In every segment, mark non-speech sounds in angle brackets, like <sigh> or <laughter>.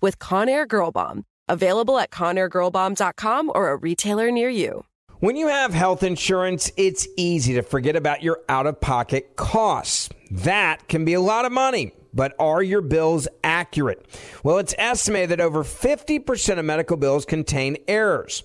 with Conair Girl Bomb. Available at ConairGirlBomb.com or a retailer near you. When you have health insurance, it's easy to forget about your out of pocket costs. That can be a lot of money. But are your bills accurate? Well, it's estimated that over 50% of medical bills contain errors.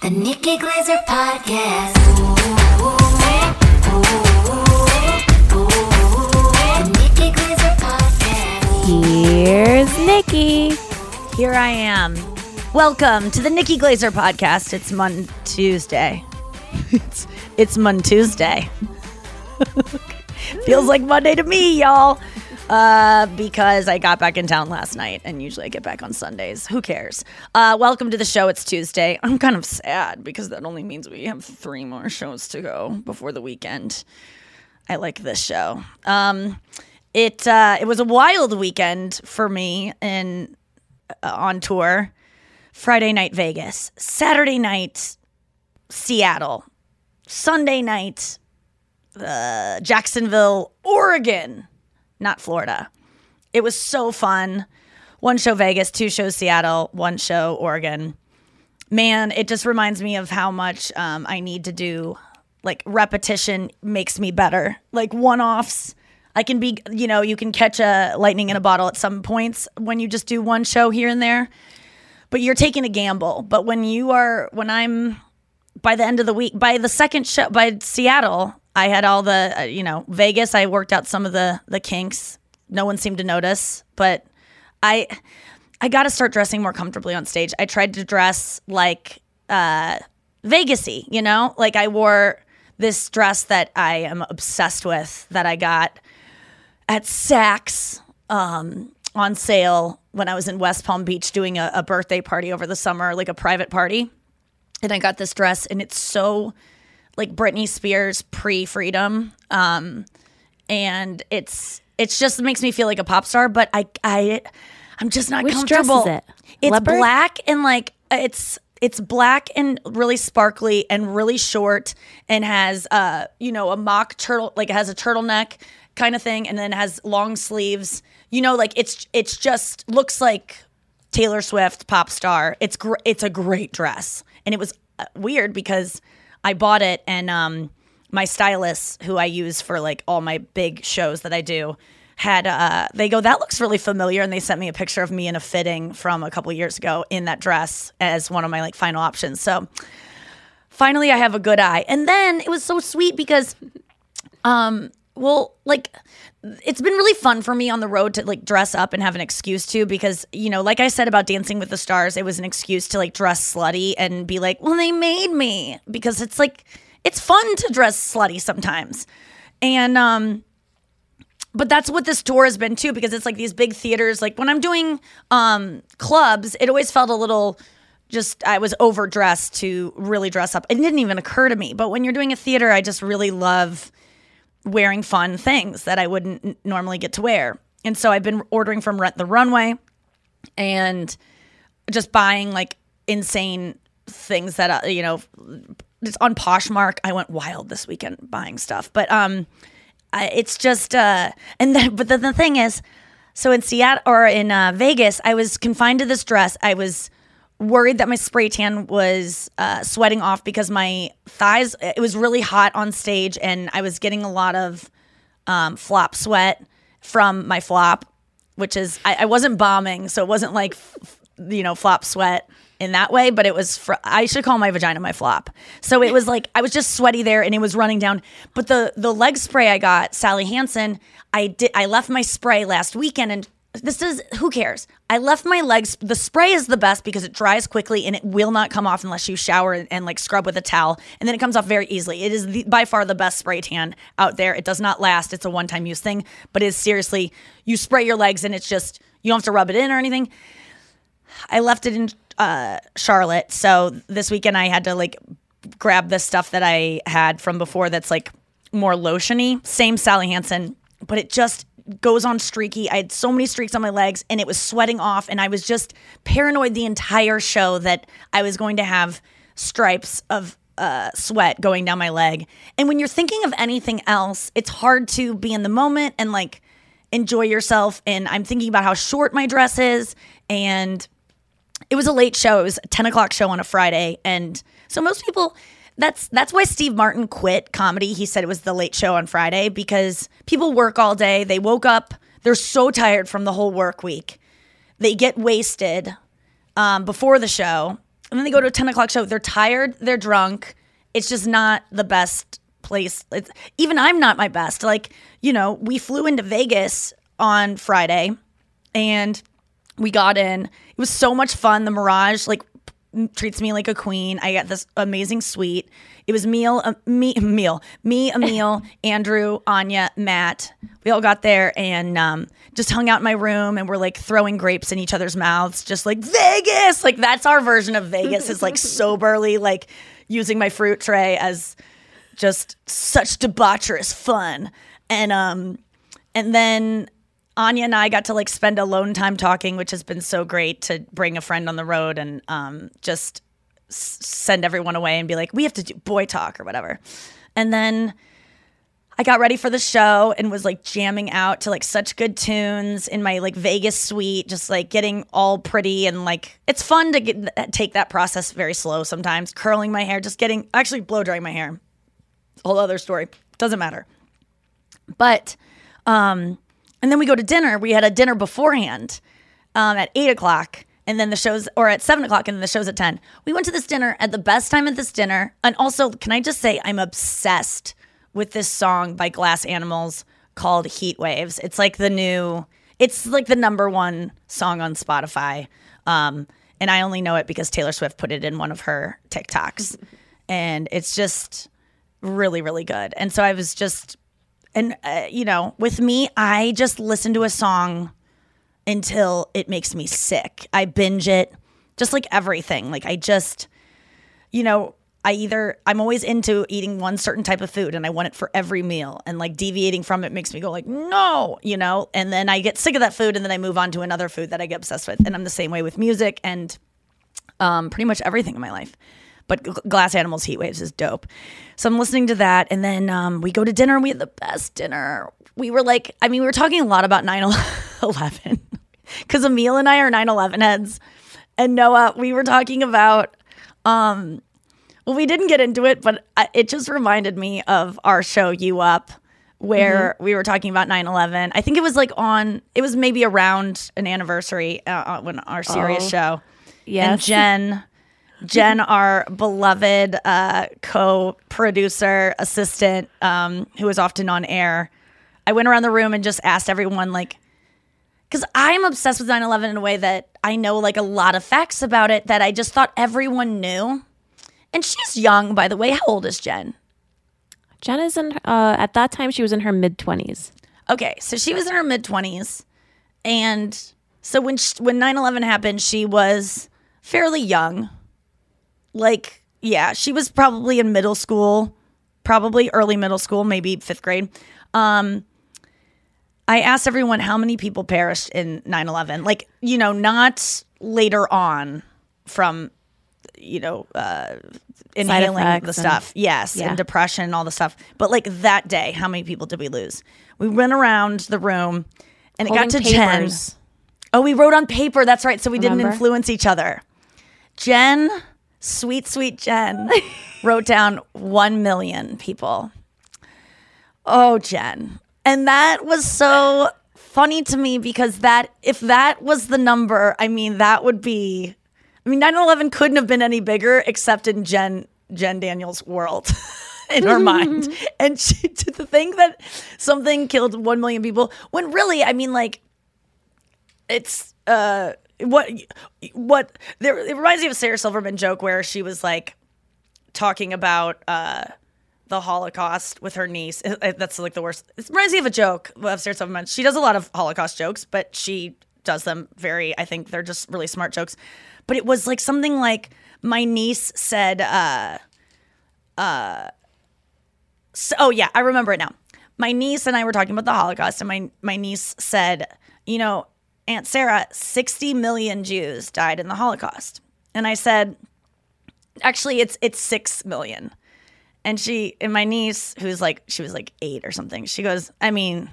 The Nikki Glazer Podcast. The Nikki Glazer Podcast. Here's Nikki. Here I am. Welcome to the Nikki Glazer podcast. It's Mon Tuesday. <laughs> it's it's Mon Tuesday. <laughs> Feels like Monday to me, y'all. Uh, because I got back in town last night, and usually I get back on Sundays. Who cares? Uh, welcome to the show. It's Tuesday. I'm kind of sad because that only means we have three more shows to go before the weekend. I like this show. Um, it uh, it was a wild weekend for me in uh, on tour. Friday night Vegas, Saturday night Seattle, Sunday night uh, Jacksonville, Oregon, not Florida. It was so fun. One show Vegas, two shows Seattle, one show Oregon. Man, it just reminds me of how much um, I need to do. Like repetition makes me better. Like one offs. I can be, you know, you can catch a lightning in a bottle at some points when you just do one show here and there but you're taking a gamble. But when you are, when I'm by the end of the week, by the second show, by Seattle, I had all the, uh, you know, Vegas. I worked out some of the the kinks. No one seemed to notice, but I, I got to start dressing more comfortably on stage. I tried to dress like uh, Vegasy, you know, like I wore this dress that I am obsessed with that I got at Saks. Um, on sale when I was in West Palm Beach doing a, a, birthday party over the summer, like a private party. And I got this dress, and it's so like Britney Spears pre freedom. Um, and it's it's just makes me feel like a pop star, but I I I'm just not Which comfortable. Dress is it? It's Leopard? black and like it's it's black and really sparkly and really short and has uh you know a mock turtle like it has a turtleneck kind of thing and then has long sleeves you know, like it's it's just looks like Taylor Swift pop star. It's gr- it's a great dress, and it was uh, weird because I bought it and um my stylist who I use for like all my big shows that I do had uh, they go that looks really familiar and they sent me a picture of me in a fitting from a couple years ago in that dress as one of my like final options. So finally i have a good eye. And then it was so sweet because um well like it's been really fun for me on the road to like dress up and have an excuse to because you know like i said about dancing with the stars it was an excuse to like dress slutty and be like well they made me because it's like it's fun to dress slutty sometimes. And um but that's what this tour has been too because it's like these big theaters like when i'm doing um clubs it always felt a little just i was overdressed to really dress up. It didn't even occur to me but when you're doing a theater i just really love wearing fun things that i wouldn't normally get to wear and so i've been ordering from rent the runway and just buying like insane things that uh, you know it's on Poshmark. I went wild this weekend buying stuff, but um, I, it's just uh, and then but then the thing is, so in Seattle or in uh, Vegas, I was confined to this dress. I was worried that my spray tan was uh, sweating off because my thighs. It was really hot on stage, and I was getting a lot of um, flop sweat from my flop, which is I, I wasn't bombing, so it wasn't like f- you know flop sweat in that way, but it was fr- I should call my vagina my flop. So it was like I was just sweaty there, and it was running down. But the the leg spray I got, Sally Hansen, I did I left my spray last weekend and. This is who cares. I left my legs. The spray is the best because it dries quickly and it will not come off unless you shower and, and, like scrub with a towel, and then it comes off very easily. It is the, by far the best spray tan out there. It does not last. It's a one time use thing, but it's seriously you spray your legs and it's just you don't have to rub it in or anything. I left it in uh, Charlotte, so this weekend I had to like grab the stuff that I had from before that's like more lotiony. Same Sally Hansen, but it just goes on streaky. I had so many streaks on my legs and it was sweating off and I was just paranoid the entire show that I was going to have stripes of uh, sweat going down my leg. And when you're thinking of anything else, it's hard to be in the moment and like enjoy yourself. And I'm thinking about how short my dress is and it was a late show. It was a 10 o'clock show on a Friday. And so most people that's that's why Steve Martin quit comedy. He said it was the late show on Friday because people work all day. They woke up, they're so tired from the whole work week. They get wasted um, before the show. And then they go to a 10 o'clock show. They're tired, they're drunk. It's just not the best place. It's, even I'm not my best. Like, you know, we flew into Vegas on Friday and we got in. It was so much fun. The Mirage like treats me like a queen. I got this amazing suite. It was meal, uh, me, <laughs> meal, me, Emil, <laughs> Andrew, Anya, Matt. We all got there and um, just hung out in my room and we're like throwing grapes in each other's mouths, just like Vegas. Like that's our version of Vegas. Is like <laughs> soberly like using my fruit tray as just such debaucherous fun. And um, and then Anya and I got to like spend alone time talking, which has been so great to bring a friend on the road and um, just s- send everyone away and be like, we have to do boy talk or whatever. And then I got ready for the show and was like jamming out to like such good tunes in my like Vegas suite, just like getting all pretty and like it's fun to get take that process very slow sometimes. Curling my hair, just getting actually blow drying my hair. Whole other story. Doesn't matter. But um, and then we go to dinner. We had a dinner beforehand um, at eight o'clock, and then the show's or at seven o'clock, and then the show's at ten. We went to this dinner at the best time at this dinner, and also, can I just say, I'm obsessed with this song by Glass Animals called "Heat Waves." It's like the new, it's like the number one song on Spotify, um, and I only know it because Taylor Swift put it in one of her TikToks, <laughs> and it's just really, really good. And so I was just and uh, you know with me i just listen to a song until it makes me sick. I binge it just like everything. Like i just you know i either i'm always into eating one certain type of food and i want it for every meal. And like deviating from it makes me go like no you know? And then i get sick of that food and then i move on to another food that i get obsessed with. And i'm the same way with music and um, pretty much everything in my life. But Glass Animals Heat Waves is dope. So I'm listening to that. And then um, we go to dinner and we had the best dinner. We were like, I mean, we were talking a lot about 9 <laughs> 11 because Emil and I are 9 11 heads. And Noah, we were talking about, um, well, we didn't get into it, but it just reminded me of our show, You Up, where we were talking about 9-11 i think it was like on it was maybe around an anniversary uh, uh, when our Sirius Oh. show yeah and jen jen our beloved uh, co-producer assistant um, who was often on air i went around the room and just asked everyone like because i'm obsessed with 9-11 in a way that i know like a lot of facts about it that i just thought everyone knew and she's young by the way how old is jen Jen is in, uh, at that time, she was in her mid 20s. Okay, so she was in her mid 20s and so when sh when 9/11 happened, she was fairly young. Like, yeah, she was probably in middle school, probably early middle school, maybe 5th grade. Um I asked everyone how many people perished in 9/11. Like, you know, not later on from you know, uh inhaling the effects and- stuff. Yes, Yeah. and depression and all the stuff. But like that day, how many people did we lose? We went around the room and it got to Holding Jen. Oh, we wrote on paper. That's right. So we didn't influence each other. Jen, sweet, sweet Jen, wrote down 1 million people. Oh, Jen. And that was so funny to me because that, if that was the number, I mean, that would be, I mean, 9 11 couldn't have been any bigger except in Jen, Jen Daniels' world. <laughs> in her mind. <laughs> And she, to think that something killed 1 million people when really, I mean, like, it's uh what what there it reminds me of a Sarah Silverman joke where she was like talking about uh the Holocaust with her niece. <laughs> Uh, uh, That's like the worst. It reminds me of a joke of Sarah Silverman. She does a lot of Holocaust jokes, but she does them very. I think they're just really smart jokes. But it was like something like my niece said. uh so, oh yeah, I remember it now. My niece and I were talking about the Holocaust, and my my niece said, "You know, Aunt Sarah, sixty million Jews died in the Holocaust," and I said, "Actually, it's it's six million. And she and my niece, who's like she was like eight or something, she goes, "I mean,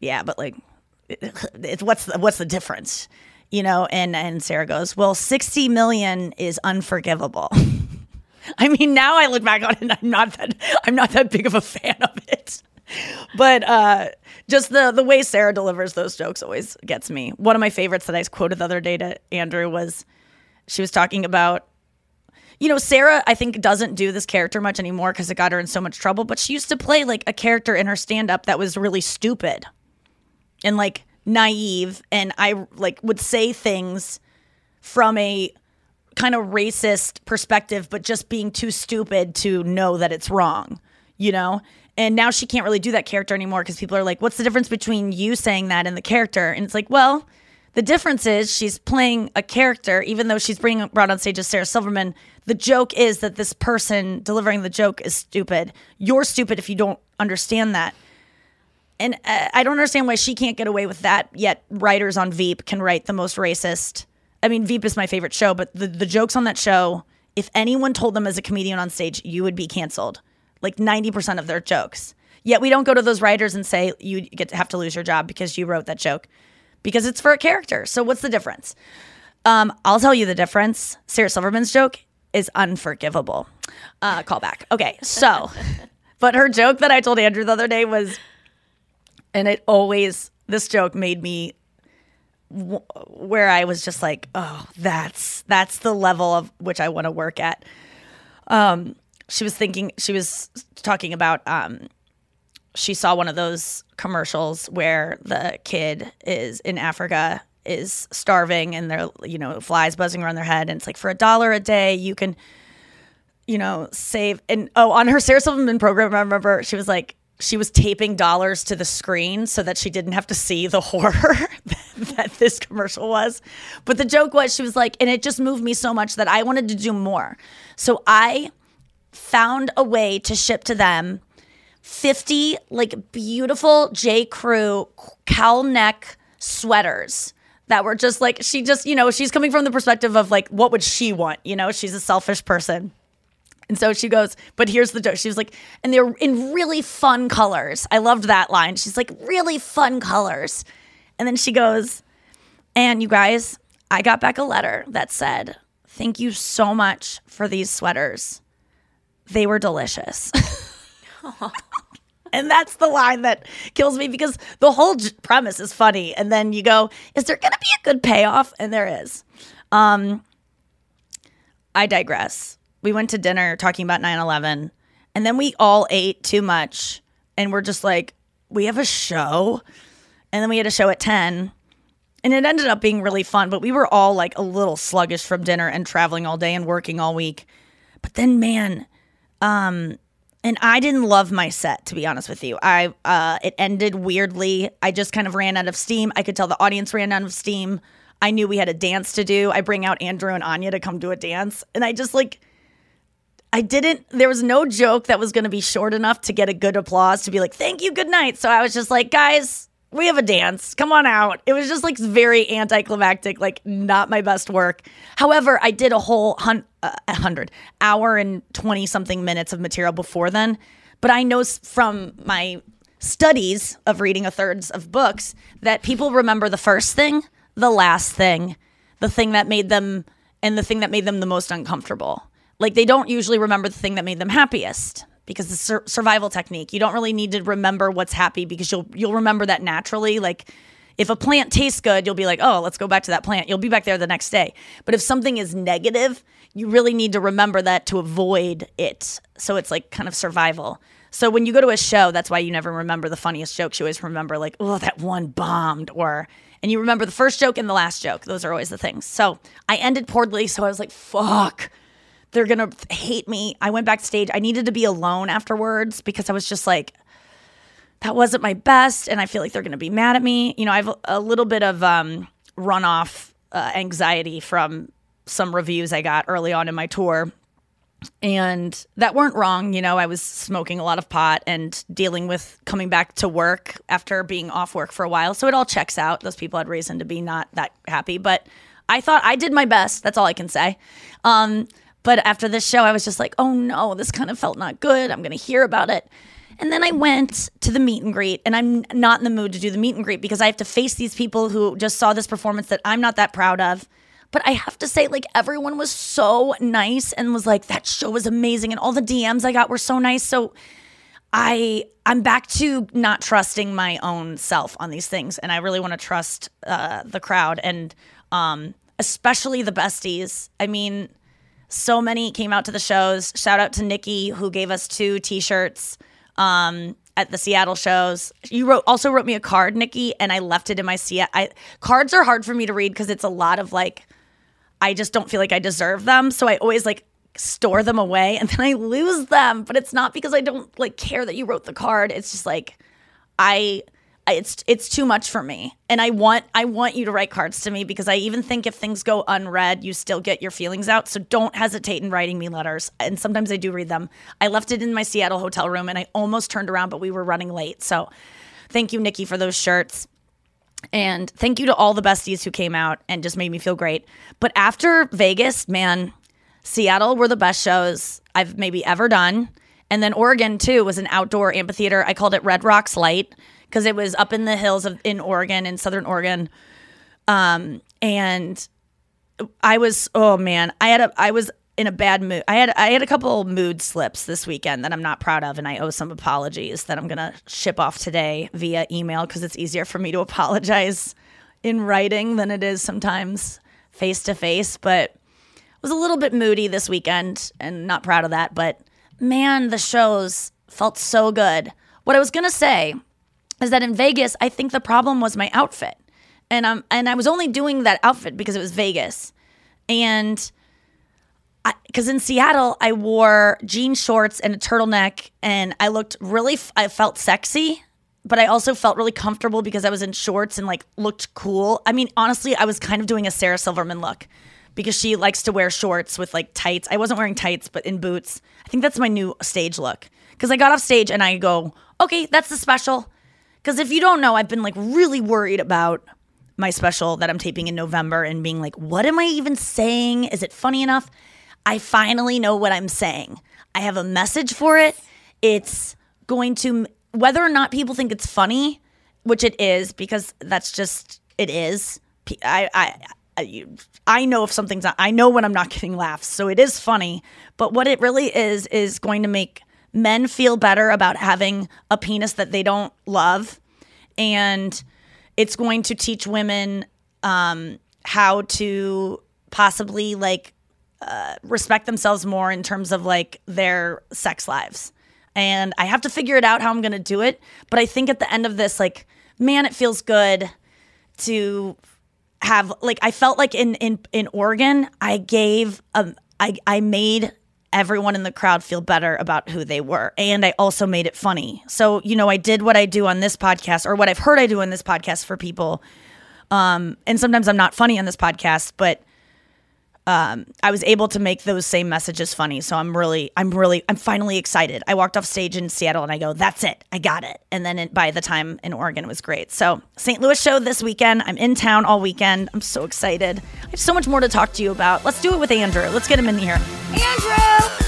yeah, but like, <laughs> it's what's the what's the difference?" You know, and and Sarah goes, "Well, sixty million is unforgivable." <laughs> I mean, now I look back on it, I'm not that I'm not that big of a fan of it. But uh, just the the way Sarah delivers those jokes always gets me. One of my favorites that I quoted the other day to Andrew was she was talking about, you know, Sarah I think doesn't do this character much anymore because it got her in so much trouble. But she used to play like a character in her stand up that was really stupid and like naive, and I like would say things from a kind of racist perspective, but just being too stupid to know that it's wrong, you know? And now she can't really do that character anymore because people are like, what's the difference between you saying that and the character? And it's like, well, the difference is she's playing a character, even though she's bringing brought on stage as Sarah Silverman. The joke is that this person delivering the joke is stupid. You're stupid if you don't understand that. And uh, I don't understand why she can't get away with that, yet writers on Veep can write the most racist. I mean, Veep is my favorite show, but the, the jokes on that show, if anyone told them as a comedian on stage, you would be canceled. Like 90% of their jokes. Yet we don't go to those writers and say, you get to have to lose your job because you wrote that joke because it's for a character. So what's the difference? Um, I'll tell you the difference. Sarah Silverman's joke is unforgivable. Uh, call back. Okay, so, <laughs> but her joke that I told Andrew the other day was, and it always, this joke made me w- where I was just like, oh, that's that's the level of which I want to work at. Um, she was thinking, she was talking about, um, she saw one of those commercials where the kid is in Africa is starving and they're you know flies buzzing around their head and it's like for a dollar a day you can you know save and oh on her Sarah Silverman program I remember she was like she was taping dollars to the screen so that she didn't have to see the <laughs> horror that this commercial was. But the joke was she was like and it just moved me so much that I wanted to do more. So I found a way to ship to them. 50 like beautiful J. Crew cowl neck sweaters that were just like she just you know she's coming from the perspective of like what would she want? You know she's a selfish person. And so she goes but here's the joke she was like and they're in really fun colors. I loved that line. She's like really fun colors. And then she goes and you guys i got back a letter that said thank you so much for these sweaters they were delicious And that's the line that kills me because the whole j- premise is funny. And then you go, is there going to be a good payoff? And there is. Um, I digress. We went to dinner talking about 9 11, and then we all ate too much. And we're just like, we have a show. And then we had a show at 10. And it ended up being really fun, but we were all like a little sluggish from dinner and traveling all day and working all week. But then, man, um, and I didn't love my set to be honest with you. I uh, it ended weirdly. I just kind of ran out of steam. I could tell the audience ran out of steam. I knew we had a dance to do. I bring out Andrew and Anya to come do a dance, and I just like I didn't. There was no joke that was going to be short enough to get a good applause to be like, "Thank you, good night." So I was just like, "Guys, we have a dance. Come on out." It was just like very anticlimactic, like not my best work. However, I did a whole hun- uh, hundred hour and twenty something minutes of material before then. But I know from my studies of reading a thirds of books that people remember the first thing, the last thing, the thing that made them, and the thing that made them the most uncomfortable. Like they don't usually remember the thing that made them happiest because the sur- survival technique. You don't really need to remember what's happy because you'll you'll remember that naturally. Like if a plant tastes good, you'll be like, "Oh, let's go back to that plant." You'll be back there the next day. But if something is negative, you really need to remember that to avoid it. So it's like kind of survival. So when you go to a show, that's why you never remember the funniest jokes. You always remember like, "Oh, that one bombed," or and you remember the first joke and the last joke. Those are always the things. So I ended poorly, so I was like, "Fuck." They're gonna hate me. I went backstage. I needed to be alone afterwards because I was just like, that wasn't my best, and I feel like they're gonna be mad at me. You know, I have a, a little bit of um, runoff uh, anxiety from some reviews I got early on in my tour, and that weren't wrong. You know, I was smoking a lot of pot and dealing with coming back to work after being off work for a while, so it all checks out. Those people had reason to be not that happy, but I thought I did my best. That's all I can say. Um, but after this show, I was just like, oh no, this kind of felt not good. I'm going to hear about it. And then I went to the meet and greet, and I'm not in the mood to do the meet and greet because I have to face these people who just saw this performance that I'm not that proud of. But I have to say, like, everyone was so nice and was like, that show was amazing. And all the DMs I got were so nice. So I I'm back to not trusting my own self on these things, and I really want to trust uh, the crowd and um, especially the besties. I mean, so many came out to the shows. Shout out to Nikki who gave us two T-shirts um, at the Seattle shows. You wrote also wrote me a card, Nikki, and I left it in my Seattle. I cards are hard for me to read because it's a lot of like I just don't feel like I deserve them. So I always like store them away and <laughs> then I lose them. But it's not because I don't like care that you wrote the card. It's just like I I- it's it's too much for me. And I want I want you to write cards to me because I even think if things go unread, you still get your feelings out. So don't hesitate in writing me letters. And sometimes I do read them. I left it in my Seattle hotel room and I almost turned around, but we were running late. So thank you, Nikki, for those shirts. And thank you to all the besties who came out and just made me feel great. But after Vegas, man, Seattle were the best shows I've maybe ever done. And then Oregon too was an outdoor amphitheater. I called it Red Rocks Light because it was up in the hills of in Oregon, in southern Oregon. Um, and I was oh man, I had a I was in a bad mood. I had I had a couple mood slips this weekend that I'm not proud of, and I owe some apologies that I'm gonna ship off today via email because it's easier for me to <laughs> apologize in writing than it is sometimes face to face. But was a little bit moody this weekend and not proud of that. But man, the shows felt so good. What I was gonna say is that in Vegas, I think the problem was my outfit, and um, and I was only doing that outfit because it was Vegas, and because in Seattle I wore jean shorts and a turtleneck, and I looked really, f- I felt sexy, but I also felt really comfortable because I was in shorts and like looked cool. I mean, honestly, I was kind of doing a Sarah Silverman look because she likes to wear shorts with like tights. I wasn't wearing tights, but in boots. I think that's my new stage look. Because I got off stage and I go, okay, that's the special. Because if you don't know, I've been like really worried about my special that I'm taping in November and being like, what am I even saying? Is it funny enough? I finally know what I'm saying. I have a message for it. It's going to, whether or not people think it's funny, which it is, because that's just, it is. I, I, I, know if something's not, I know when I'm not <laughs> getting laughs. So it is funny. But what it really is, is going to make men feel better about having a penis that they don't love. And it's going to teach women um, how to possibly like uh, respect themselves more in terms of like their sex lives. And i have to figure it out how i'm going to do it. But i think at the end of this like man it feels good to have like I felt like in in in Oregon, I gave um I I made everyone in the crowd feel better about who they were and I also made it funny. So, you know, I did what I do on this podcast or what I've heard I do on this podcast for people. Um and sometimes I'm not funny on this podcast, but um, I was able to make those same messages funny. So I'm really, I'm really, I'm finally excited. I walked off stage in Seattle and I go, that's it. I got it. And then it, by the time in Oregon, it was great. So St. Louis show this weekend. I'm in town all weekend. I'm so excited. I have so much more to talk to you about. Let's do it with Andrew. Let's get him in here. Andrew!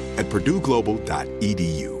at purdueglobal.edu.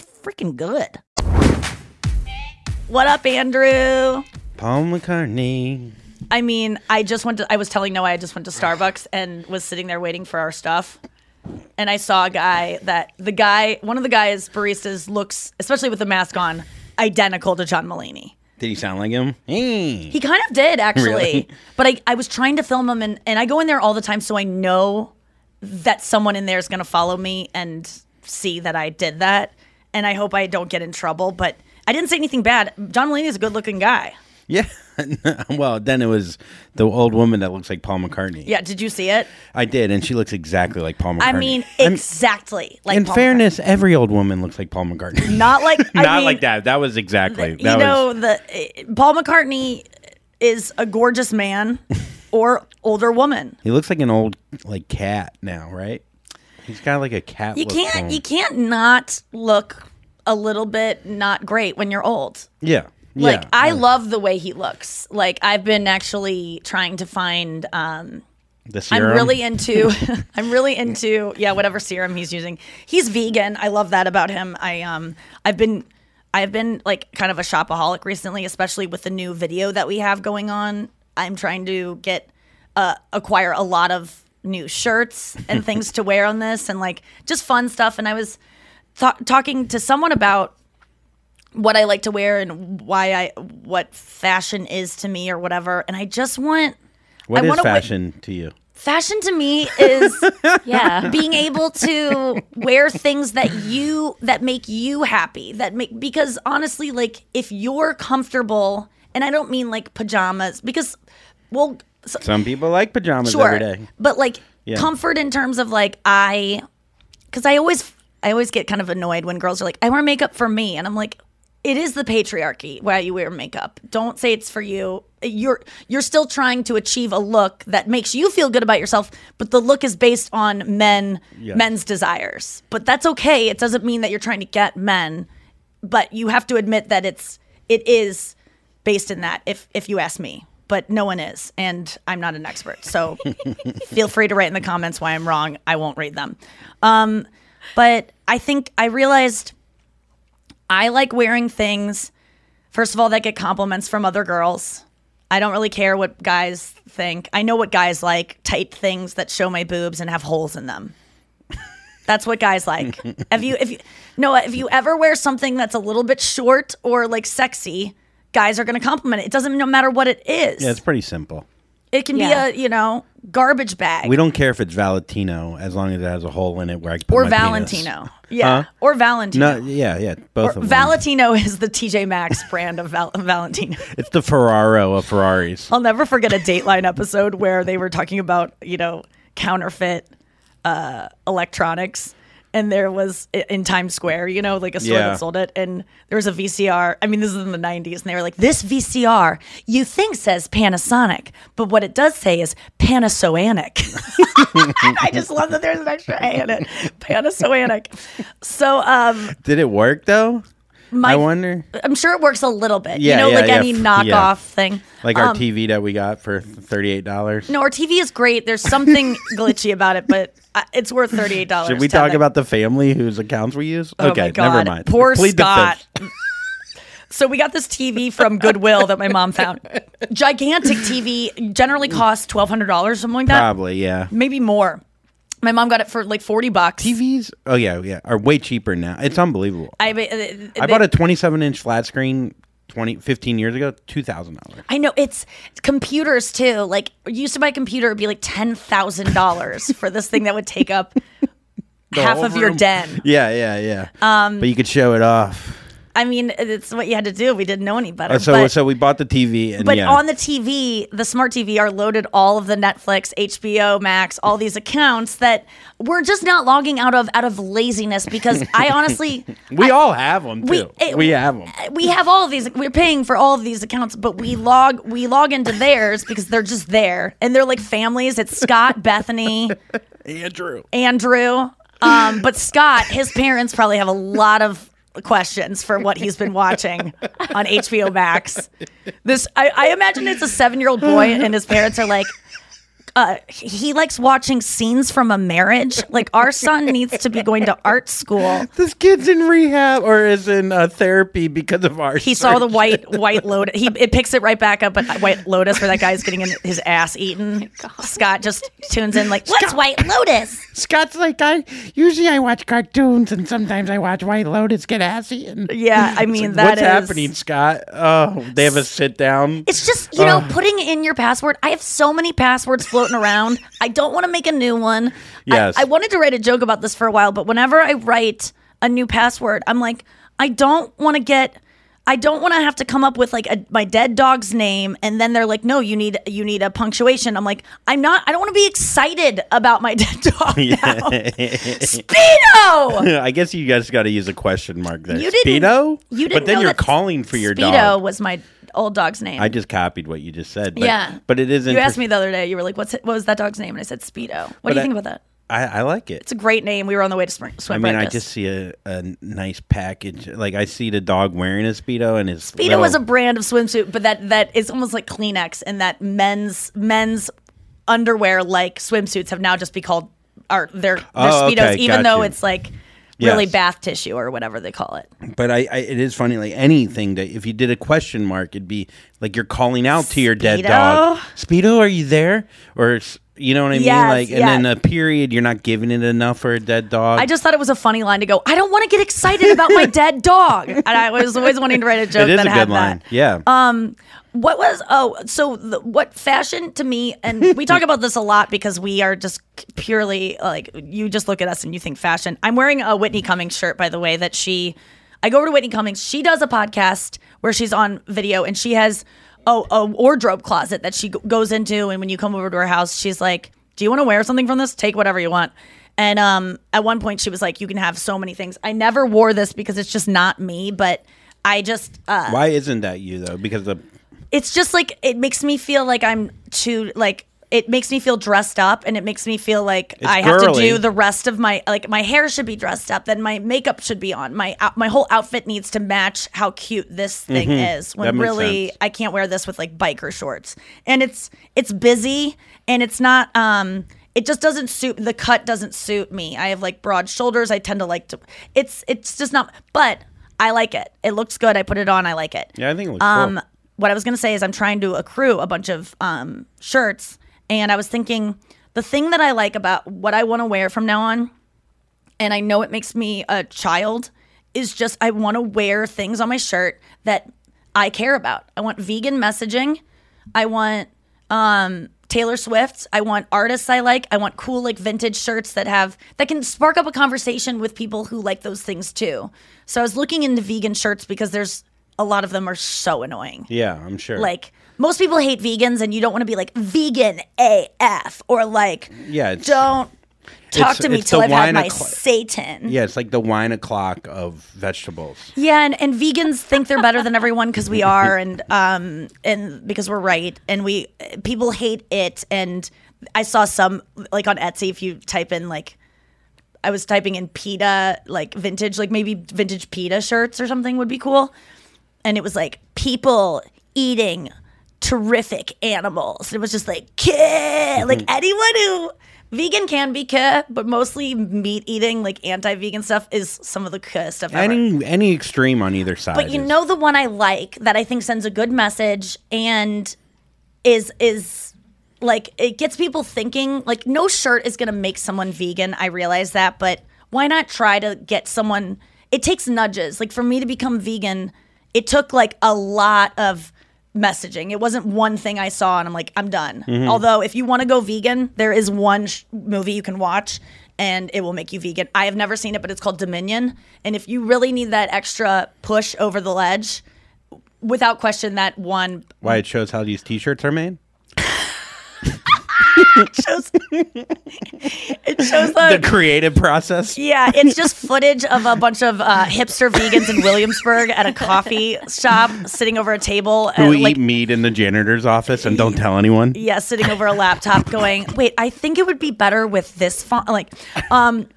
freaking good. What up, Andrew? Paul McCartney. I mean, I just went to. I was telling Noah I just went to Starbucks and was sitting there waiting for our stuff, and I saw a guy that the guy, one of the guys baristas looks, especially with the mask on, identical to John Mulaney. Did he sound like him? Hey. He kind of did actually, Really? <laughs> but I, I was trying to film him and, and I go in there all the time so I know that someone in there is going to follow me and see that I did that, and I hope I don't get in trouble. But I didn't say anything bad. John Mulaney is a good looking guy. Yeah. <laughs> well, then it was the old woman that looks like Paul McCartney. Yeah, did you see it? I did, and she looks exactly like Paul McCartney. I mean, I'm- exactly like in Paul fairness, every old woman looks like Paul McCartney. McCartney. <laughs> Not like <laughs> I Not mean, like that. That was exactly. You that know, was, the eh, Paul McCartney is a gorgeous man or older woman. he looks like an old like cat now, right? He's of like a cat. You can't him. you can't not look a little bit not great when you're old. Yeah. Like yeah. I love the way he looks. Like I've been actually trying to find um the I'm really into <laughs> <laughs> I'm really into yeah, whatever serum he's using. He's vegan. I love that about him. I um I've been I've been like kind of a shopaholic recently, especially with the new video that we have going on. I'm trying to get uh acquire a lot of new shirts and <laughs> things to wear on this and like just fun stuff and I was th- talking to someone about what I like to wear and why I what fashion is to me or whatever and I just want What I is wanna wa- fashion to you? Fashion to me is <laughs> Yeah. being able to wear things that you that make you happy. That make because honestly, like if you're comfortable, and I don't mean like pajamas because, well, so, Some people like pajamas sure, every day. but like Yeah. comfort in terms of like I, because I always I always get kind of annoyed when girls are like, I wear makeup for me, and I'm like. It is the patriarchy why you wear makeup. Don't say it's for you. You're you're still trying to achieve a look that makes you feel good about yourself, but the look is based on men men's desires. But that's okay. It doesn't mean that you're trying to get men, but you have to admit that it's it is based in that if if you ask me. But no one is, and I'm not an expert. So <laughs> feel free to write in the comments why I'm wrong. I won't read them. Um, but I think I realized I like wearing things, first of all, that get compliments from other girls. I don't really care what guys think. I know what guys like tight things that show my boobs and have holes in them. <laughs> That's what guys like. <laughs> Have you, if you, Noah, if you ever wear something that's a little bit short or like sexy, guys are going to compliment it. It doesn't no matter what it is. Yeah, it's pretty simple. it can Yeah. be a, you know, garbage bag. We don't care if it's Valentino as long as it has a hole in it where I can put or my penis. Valentino. Yeah. Huh? Or Valentino. No, yeah, yeah, both Or of them. Valentino <laughs> is the TJ Maxx brand of Val- Valentino. <laughs> It's the Ferraro of Ferraris. I'll never forget a Dateline episode where they were talking about, you know, counterfeit uh, electronics. And there was in Times Square, you know, like a store Yeah. that sold it. And there was a VCR. I mean, this is in the 90s. And they were like, this VCR you think says Panasonic, but what it does say is Panasonic. <laughs> I just love that there's an extra A in it. Panasonic. So, um, Did it work though? My, I wonder. I'm sure it works a little bit. Yeah, you know, yeah, like yeah, any knockoff yeah. thing. Like our Um, TV that we got for thirty-eight dollars. No, our TV is great. There's something <laughs> glitchy about it, but it's worth thirty eight dollars. Should we talk about the family whose accounts we use? Oh okay, never mind. Poor Plead Scott. <laughs> So we got this TV from Goodwill that my mom found. Gigantic TV generally costs twelve hundred dollars, or something like that. Probably, yeah. Maybe more. My mom got it for like forty bucks. TVs, oh yeah, yeah, are way cheaper now. It's unbelievable. I, uh, I bought a 27 inch flat screen 20, 15 years ago, two thousand dollars. I know it's computers too. Like used to buy a computer would be like ten thousand dollars for this thing that would take up <laughs> half of your den. Yeah, yeah, yeah. Um, but you could show it off. I mean, it's what you had to do. We didn't know any better. Uh, so, but, so we bought the TV, and but yeah, on the TV, the smart TV are loaded all of the Netflix, HBO Max, all these accounts that we're just not logging out of out of laziness because I <laughs> honestly we all have them we- too. it- We, have them. we have all of these we're paying for all of these accounts but we log we log into theirs because they're just there and they're like families it's scott <laughs> bethany Andrew. andrew um, but scott his parents probably have a lot of questions for what he's been watching on <laughs> hbo max. This i, I imagine it's a seven year old boy and his parents are like uh, he likes watching scenes from a marriage. Like our son needs to be going to art school. This kid's in rehab or is in uh, therapy because of our. He saw the white <laughs> white lotus. He it picks it right back up at White Lotus where that guy's getting in his ass eaten. Scott just tunes in like, "What's White Lotus?" Scott's like I usually I watch cartoons and sometimes I watch White Lotus get assy and Yeah, I mean Like, that what's is- happening, Scott? Oh, they have a sit down. It's just you know Ugh. putting in your password. I have so many passwords floating around. I don't want to make a new one. Yes. I, I wanted to write a joke about this for a while, but whenever I write a new password, I'm like, I don't want to get. I don't want to have to come up with like a, my dead dog's name, and then they're like, "No, you need you need a punctuation." I'm like, I'm not. I don't want to be excited about my <laughs> dead dog now. <laughs> Speedo. I guess you guys got to use a question mark there. You Speedo? you didn't But then you're calling for your Speedo dog. was my old dog's name. I just copied what you just said. But, yeah, But it isn't. You asked me the other day. You were like, "What's it, what was that dog's name?" And I said Speedo. What But do you I- think about that? I, I like it. It's a great name. We were on the way to swim, I mean, I just see a, a nice package. Like I see the dog wearing a speedo and his Speedo little- was a brand of swimsuit, but that that is almost like Kleenex, and that men's men's underwear like swimsuits have now just be called are they're, they're Oh, speedos, okay, even got though you. it's like really Yes. bath tissue or whatever they call it. But I, I, it is funny. Like anything that if you did a question mark, it'd be like you're calling out to your dead dog. Speedo, are you there? Or you know what I mean? Like, and yeah. then a period, you're not giving it enough for a dead dog. I just thought it was a funny line to go. I don't want to get excited about my <laughs> dead dog, and I was always wanting to write a joke it is that a had good line. that. Yeah. Um, what was oh so the, what fashion to me and <laughs> we talk about this a lot because we are just purely like you just look at us and you think fashion. I'm wearing a Whitney Cummings shirt by the way that she I go over to Whitney Cummings. She does a podcast where she's on video and she has a, a wardrobe closet that she g- goes into and when you come over to her house she's like, "Do you want to wear something from this? Take whatever you want." And um, at one point she was like, "You can have so many things." I never wore this because it's just not me, but I just uh, Why isn't that you though? Because the it's just like it makes me feel like I'm too like it makes me feel dressed up and it makes me feel like It's I have to do the rest of my like my hair should be dressed up then my makeup should be on. My my whole outfit needs to match how cute this thing Mhm. is when really sense. I can't wear this with like biker shorts. And it's it's busy and it's not um it just doesn't suit the cut doesn't suit me. I have like broad shoulders. I tend to like to it's it's just not but I like it. It looks good. I put it on. I like it. Yeah, I think it looks um, cool. What I was going to say is I'm trying to accrue a bunch of um, shirts, and I was thinking the thing that I like about what I want to wear from now on, and I know it makes me a child, is just I want to wear things on my shirt that I care about. I want vegan messaging. I want um, Taylor Swift. I want artists I like. I want cool like vintage shirts that have that can spark up a conversation with people who like those things too. So I was looking into vegan shirts because there's a lot of them are so annoying. Yeah, I'm sure. Like most people hate vegans, and you don't want to be like vegan AF or like yeah, don't talk to me till I've had my o'clock- Satan. yeah, it's like the wine o'clock of vegetables. Yeah, and, and vegans think they're better than everyone because we are, and um, and because we're right, and we people hate it. And I saw some like on Etsy if you type in like. I was typing in PETA, like vintage, like maybe vintage PETA shirts or something would be cool. And it was like people eating terrific animals. And it was just like, "Keh," mm-hmm. like anyone who vegan can be keh, but mostly meat eating, like anti vegan stuff is some of the keh stuff ever. Any any extreme on either side. But you is- know the one I like that I think sends a good message and is is like it gets people thinking like no shirt is going to make someone vegan. I realize that, but why not try to get someone it takes nudges. Like for me to become vegan, it took like a lot of messaging. It wasn't one thing I saw and I'm like I'm done. Mhm. Although if you want to go vegan, there is one sh- movie you can watch and it will make you vegan. I have never seen it, but it's called Dominion. And if you really need that extra push over the ledge, without question, that one why it shows how these T-shirts are made. <laughs> <laughs> shows it shows the the. creative process. yeah, it's just footage of a bunch of uh, hipster vegans in Williamsburg at a coffee shop, sitting over a table, Who and, eat meat in the janitor's office and don't tell anyone. yeah, sitting over a laptop, going, "Wait, I think it would be better with this font." Like, um,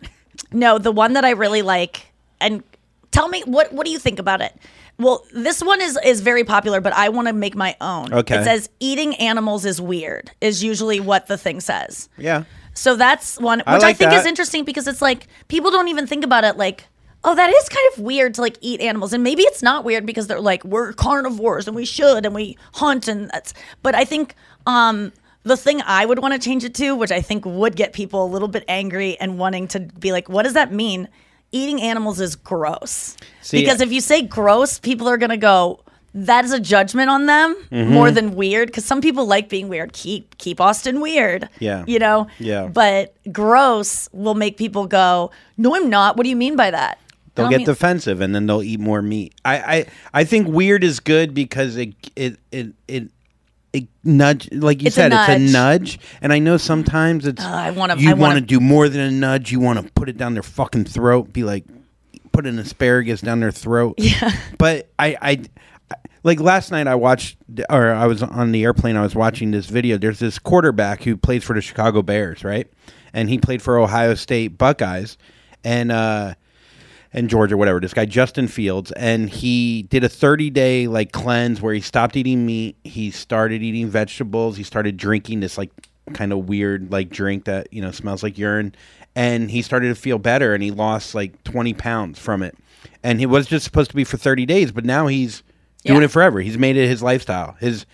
no, the one that I really like, and tell me what what do you think about it? Well, this one is is very popular, but I want to make my own. Okay. It says eating animals is weird. Is usually what the thing says. Yeah. So that's one, which I I, think is interesting because it's like people don't even think about it like, oh, that is kind of weird to like eat animals. And maybe it's not weird because they're like, we're carnivores and we should and we hunt and that's, but I think, um, the thing I would want to change it to, which I think would get people a little bit angry and wanting to be like, what does that mean? Eating animals is gross. See- because if you say gross, people are going to go, that is a judgment on them Mm-hmm. more than weird. Because some people like being weird. Keep keep Austin weird. Yeah. You know? Yeah. But gross will make people go, No, I'm not. What do you mean by that? They'll get mean- defensive and then they'll eat more meat. I, I, I think weird is good because it it it it, it nudge like you It's a said it's a nudge. and I know sometimes it's I wanna- you wanna- want to do more than a nudge. You want to put it down their fucking throat. Be like put an asparagus down their throat. <laughs> Yeah. But I I like last night I watched or I was on the airplane I was watching this video. There's this quarterback who plays for the Chicago Bears right? And he played for Ohio State Buckeyes. And uh and Georgia, whatever. This guy Justin Fields, and he did a 30 day like cleanse where he stopped eating meat. He started eating vegetables. He started drinking this like kind of weird like drink that you know smells like urine, and he started to feel better. And he lost like 20 pounds from it. And he was just supposed to be for 30 days, but now he's doing Yeah. it forever. He's made it his lifestyle. His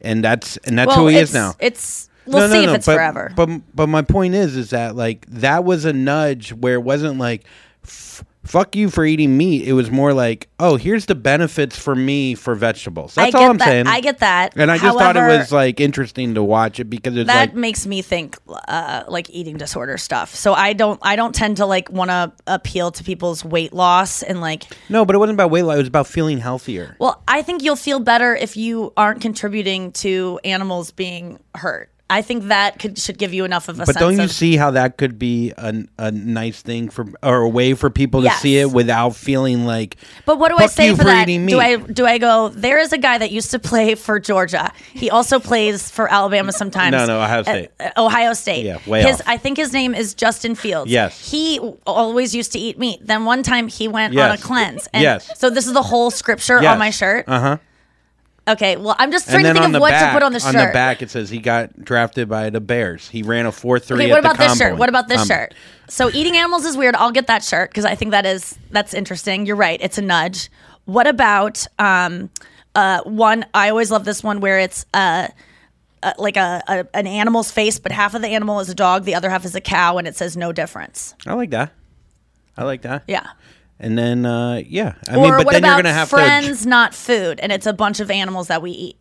and that's and that's well, who he is now. It's we'll see if it's but, forever. But but my point is, is that like that was a nudge where it wasn't like, f- fuck you for eating meat. It was more like, oh, here's the benefits for me for vegetables. That's all I'm that. saying. I get that. And I just thought it was like interesting to watch it because it's that like makes me think uh, like eating disorder stuff. So I don't I don't tend to like want to appeal to people's weight loss and like no, but it wasn't about weight loss. It was about feeling healthier. well, I think you'll feel better if you aren't contributing to animals being hurt. I think that could should give you enough of a But don't you of see how that could be a, a nice thing for or a way for people to see it without feeling like But what do I say you for that? Do. I do I go? There is a guy that used to play for Georgia. He also plays for Alabama sometimes. No, no, Ohio Uh, State. uh, Ohio State. Yeah, way his, off. I think his name is Justin Fields. Yes. He always used to eat meat. Then one time he went on a cleanse. And Yes. So this is the whole scripture Yes. on my shirt. Uh huh. Okay. Well, I'm just trying to think of what back, to put on the shirt. on the back it says he got drafted by the Bears. He ran a four three. Okay, what about this shirt? What about this Um, shirt? So eating animals is weird. I'll get that shirt because I think that is that's interesting. You're right. It's a nudge. What about um uh one I always love this one where it's uh uh, like a, a an animal's face, but half of the animal is a dog, the other half is a cow, and it says no difference. I like that. I like that. Yeah. And then uh, yeah, I or mean, but then you're gonna have friends, not food, and it's a bunch of animals that we eat.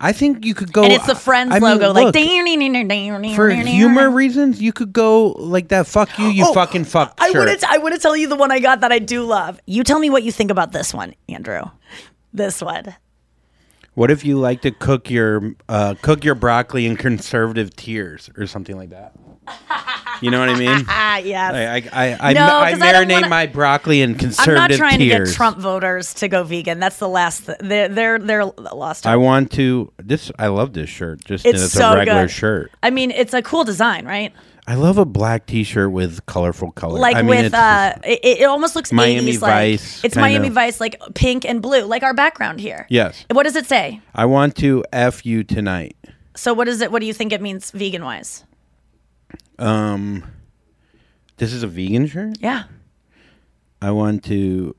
I think you could go. and it's the friends I mean, logo, look, like for humor reasons, you could go like that. Fuck you, you Oh, fucking fuck. I shirt. want to. I want to tell you the one I got that I do love. You tell me what you think about this one, Andrew. This one. What if you like to cook your uh, cook your broccoli in conservative tears or something like that? You know what I mean? Ah, <laughs> yes. I I I, No, I, I marinate wanna- my broccoli in I'm not trying tears. to get Trump voters to go vegan. That's the last. Th- they're they're they're lost. I want to this. I love this shirt. Just It's as so a regular good. shirt. I mean, it's a cool design, right? I love a black T-shirt with colorful colors. Like I mean, with it's uh, it, it almost looks Miami 80s, like- Vice, It's Miami of. Vice, like pink and blue, like our background here. Yes. What does it say? I want to f you tonight. So what is it? What do you think it means vegan wise? Um, this is a vegan shirt. Yeah. I want to.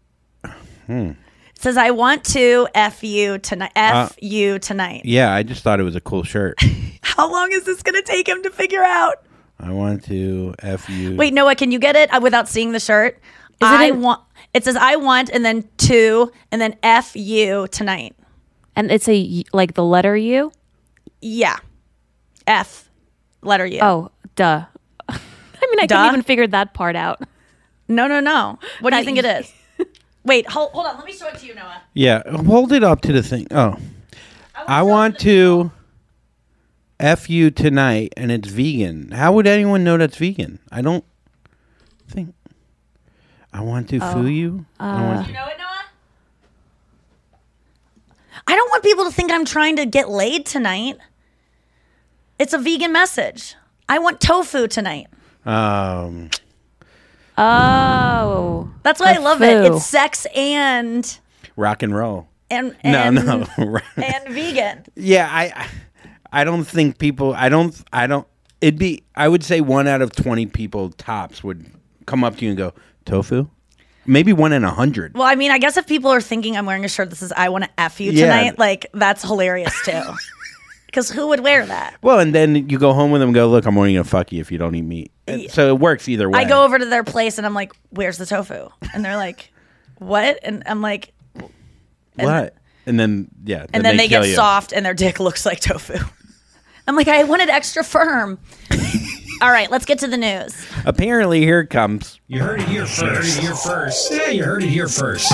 Hmm. It says, "I want to f you tonight. F Uh, you tonight." Yeah, I just thought it was a cool shirt. <laughs> How long is this gonna take him to figure out? I want to f you. Wait, Noah, can you get it uh, without seeing the shirt? Is it I in- want. It says, "I want," and then two, and then f you tonight. And it's a y- like the letter U. Yeah, F, letter U. Oh, duh. <laughs> I mean, I Duh? couldn't even figure that part out. no, no, no. What do you That think it is? <laughs> Wait, hold, hold on. Let me show it to you, Noah. Yeah, hold it up to the thing. Oh, I want to f you tonight, and it's vegan. How would anyone know that's vegan? I don't think. I want to Oh. foo you. I want uh, You know it, Noah? I don't want people to think I'm trying to get laid tonight. It's a vegan message. I want tofu tonight. Um, Oh, That's why I The love it. It's sex and rock and roll. and No, and, no. <laughs> <laughs> and vegan. yeah, I I don't think people I don't I don't it'd be I would say one out of 20 people tops would come up to you and go, "Tofu?" Maybe one in a 100. Well, I mean, I guess if people are thinking I'm wearing a shirt that says "I want to f you Yeah. tonight," like that's hilarious too. <laughs> Because who would wear that? Well, and then you go home with them and go, "Look, I'm only going to fuck you if you don't eat meat." And So it works either way. I go over to their place and I'm like, "Where's the tofu?" And they're like, "What?" And I'm like, What? And then yeah, and then they, kill get you. soft and their dick <laughs> looks like tofu. I'm like, I wanted extra firm. <laughs> All right, let's get to the news. Apparently, here it comes. You heard it here first. You heard it here first. Yeah, you heard it here first.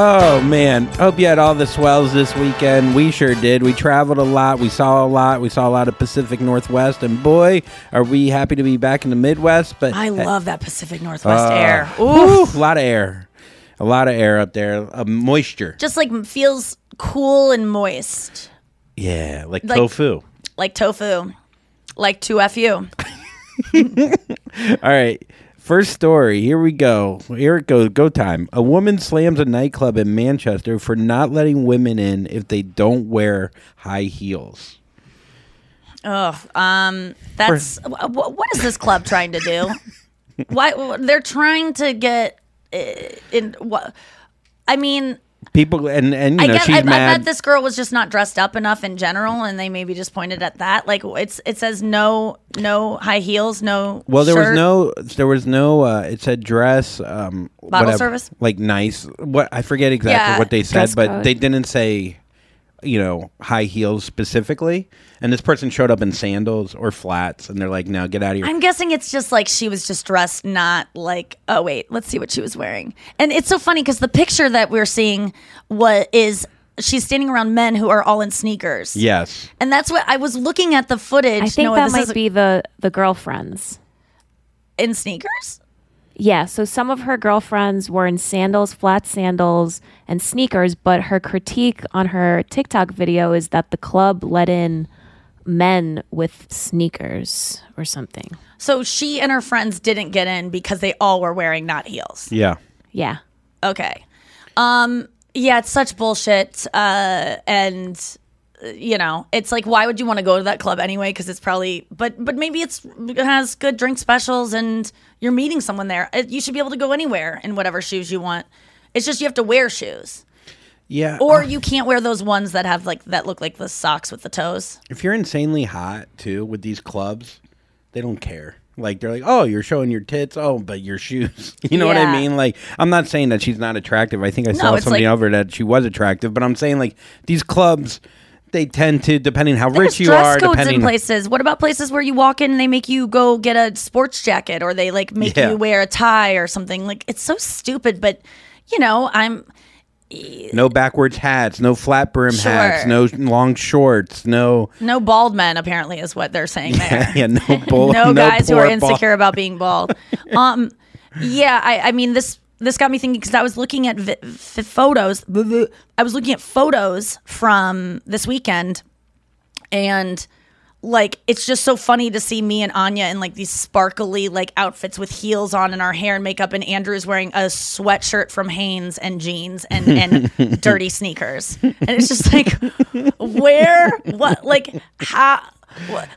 Oh man, hope you had all the swells this weekend. We sure did. We traveled a lot. We saw a lot. We saw a lot of Pacific Northwest, and boy, are we happy to be back in the Midwest. But I love that Pacific Northwest Uh, air. whew, a lot of air, a lot of air up there, uh, moisture. Just like feels cool and moist, Yeah, like, Like- tofu. like tofu, like 2FU. <laughs> All right. First story. Here we go. Here it goes. Go time. A woman slams a nightclub in Manchester for not letting women in if they don't wear high heels. Oh, Um. That's wh- wh- what is this club trying to do? <laughs> Why they're trying to get uh, in? What? I mean, People and and you I know guess she's I, I bet this girl was just not dressed up enough in general, and they maybe just pointed at that. Like it's it says no no high heels, no. well, there shirt. was no. There was no. Uh, it said dress. Um, Bottle whatever, service? Like nice. What I forget exactly Yeah. what they said, Dress but code. they didn't say. You know, high heels specifically, and this person showed up in sandals or flats, and they're like, "No, get out of here." I'm guessing it's just like she was just dressed not like oh wait, let's see what she was wearing. And it's so funny because the picture that we're seeing what is she's standing around men who are all in sneakers. yes. And that's what I was looking at the footage. I think Noah, that this might is be the the girlfriends. in sneakers. Yeah, so some of her girlfriends were in sandals, flat sandals, and sneakers, but her critique on her TikTok video is that the club let in men with sneakers or something. So she and her friends didn't get in because they all were wearing not heels. Yeah. Yeah. Okay. Um yeah, it's such bullshit uh and you know, it's like why would you want to go to that club anyway cuz it's probably but but maybe it's it has good drink specials and you're meeting someone there. It, you should be able to go anywhere in whatever shoes you want. It's just you have to wear shoes. Yeah. Or uh, you can't wear those ones that have like that look like the socks with the toes. if you're insanely hot too with these clubs, they don't care. Like they're like, oh, you're showing your tits. Oh, but your shoes. <laughs> You know what I mean? Like I'm not saying that she's not attractive. I think I saw it's something like- over that she was attractive, but I'm saying like these clubs, they tend to depending how There's rich you dress are, codes depending. in places. What about places where you walk in and they make you go get a sports jacket or they like make Yeah. you wear a tie or something? Like it's so stupid, but you know, I'm No backwards hats, no flat brim hats, no long shorts, no no bald men apparently is what they're saying <laughs> there. yeah, no bull, <laughs> no, guys who are ball- insecure about being bald. um, yeah, I, I mean this. This got me thinking because I was looking at vi- photos. I was looking at photos from this weekend, and like it's just so funny to see me and Anya in like these sparkly like outfits with heels on and our hair and makeup, and Andrew's wearing a sweatshirt from Hanes and jeans and and <laughs> dirty sneakers, and it's just like where what like how.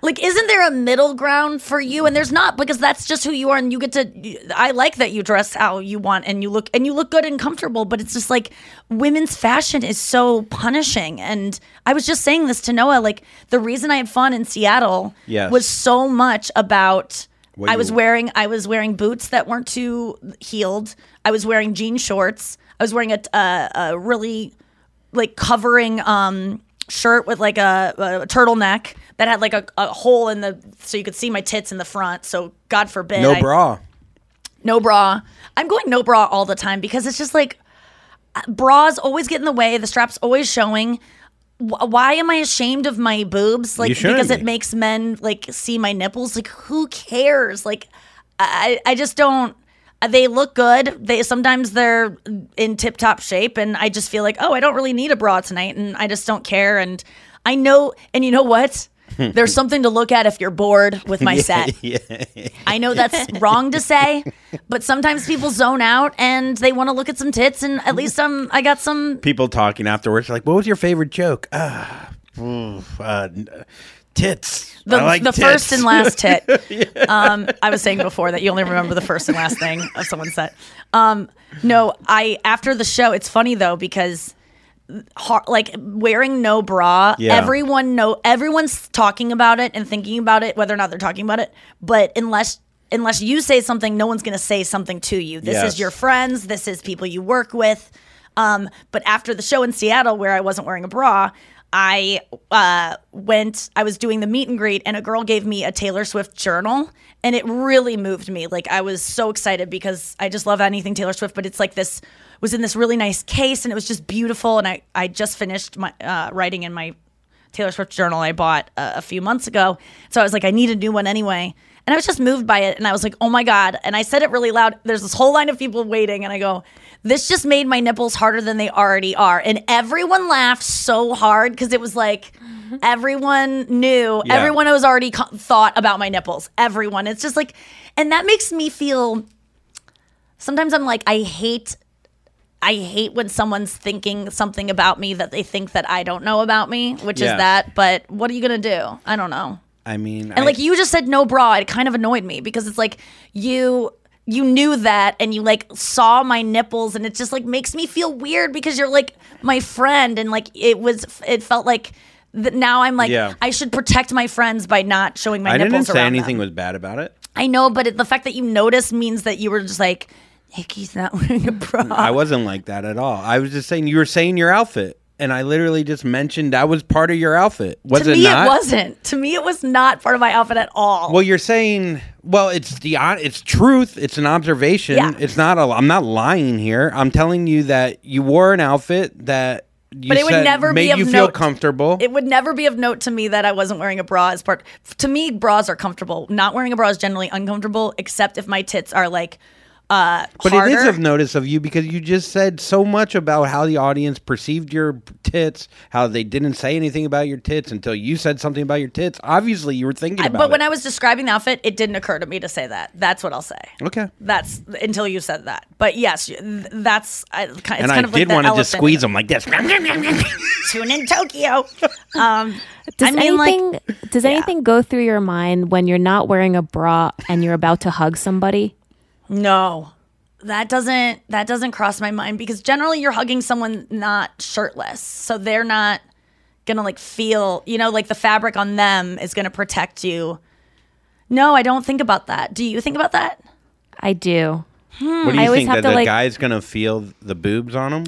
Like, isn't there a middle ground for you? And there's not because that's just who you are, and you get to. I like that you dress how you want, and you look and you look good and comfortable. But it's just like women's fashion is so punishing. And I was just saying this to Noah. Like the reason I had fun in Seattle Yes. was so much about. What I you- was wearing I was wearing boots that weren't too heeled. I was wearing jean shorts. I was wearing a a, a really like covering um shirt with like a, a turtleneck that had like a, a hole in the so you could see my tits in the front. So God forbid no I- bra. no bra. I'm going no bra all the time because it's just like bras always get in the way. The strap's always showing. Why am I ashamed of my boobs? Like because it makes men like see my nipples. Like who cares? Like I I just don't. Uh, They look good. They sometimes they're in tip top shape, and I just feel like oh I don't really need a bra tonight, and I just don't care. And I know, and you know what? <laughs> There's something to look at if you're bored with my <laughs> set. yeah. I know that's wrong to say, <laughs> but sometimes people zone out and they want to look at some tits, and at least um, I got some. People talking afterwards, like, "What was your favorite joke?" Ah, oof, uh, tits. The, like the tits. first and last tit. <laughs> um, I was saying before that you only remember the first and last thing of someone's set. Um, no, I after the show. It's funny though because har like wearing no bra. Yeah. Everyone know everyone's talking about it and thinking about it, whether or not they're talking about it. But unless unless you say something, no one's going to say something to you. This Yes. is your friends. This is people you work with. Um, but after the show in Seattle, where I wasn't wearing a bra, I uh, went. I was doing the meet and greet, and a girl gave me a Taylor Swift journal, and it really moved me. Like I was so excited because I just love anything Taylor Swift. But it's like this was in this really nice case, and it was just beautiful. And I I just finished my uh, writing in my Taylor Swift journal I bought uh, a few months ago. So I was like, I need a new one anyway. And I was just moved by it. And I was like, oh my God. And I said it really loud. There's this whole line of people waiting. And I go, this just made my nipples harder than they already are. And everyone laughed so hard because it was like, everyone knew, Yeah. everyone was already co- thought about my nipples. Everyone. It's just like, and that makes me feel, sometimes I'm like, I hate I hate when someone's thinking something about me that they think that I don't know about me, which Yes. is that. But what are you gonna do? I don't know. I mean, And like you just said no bra, it kind of annoyed me because it's like you you knew that and you like saw my nipples and it just like makes me feel weird because you're like my friend and like it was it felt like that now I'm like Yeah. I should protect my friends by not showing my I nipples didn't say anything them. was bad about it. I know, but it, the fact that you noticed means that you were just like Nikki's not wearing a bra. I wasn't like that at all. I was just saying you were saying your outfit, and I literally just mentioned that was part of your outfit. Was to it me, not? it wasn't. To me, it was not part of my outfit at all. Well, you're saying, well, it's the it's truth. It's an observation. Yeah. It's not. A, I'm not lying here. I'm telling you that you wore an outfit that you but it would never made be of you feel comfortable. It would never be of note to me that I wasn't wearing a bra as part. To me, bras are comfortable. Not wearing a bra is generally uncomfortable, except if my tits are like uh, but harder. it is of notice of you because you just said so much about how the audience perceived your tits, how they didn't say anything about your tits until you said something about your tits. Obviously, you were thinking I- about but when it. I was describing the outfit, it didn't occur to me to say that. That's what I'll say. okay. That's until you said that. But yes, that's I, it's kind and I of did the want to just squeeze them like this. <laughs> Tune in Tokyo. Um, <laughs> Does I mean, like- anything does anything go through your mind when you're not wearing a bra and you're about to hug somebody? No. That doesn't that doesn't cross my mind because generally you're hugging someone not shirtless. So they're not going to like feel, you know, like the fabric on them is going to protect you. No, I don't think about that. Do you think about that? I do. What do I you always think have that to, the like- guy's gonna feel the boobs on him?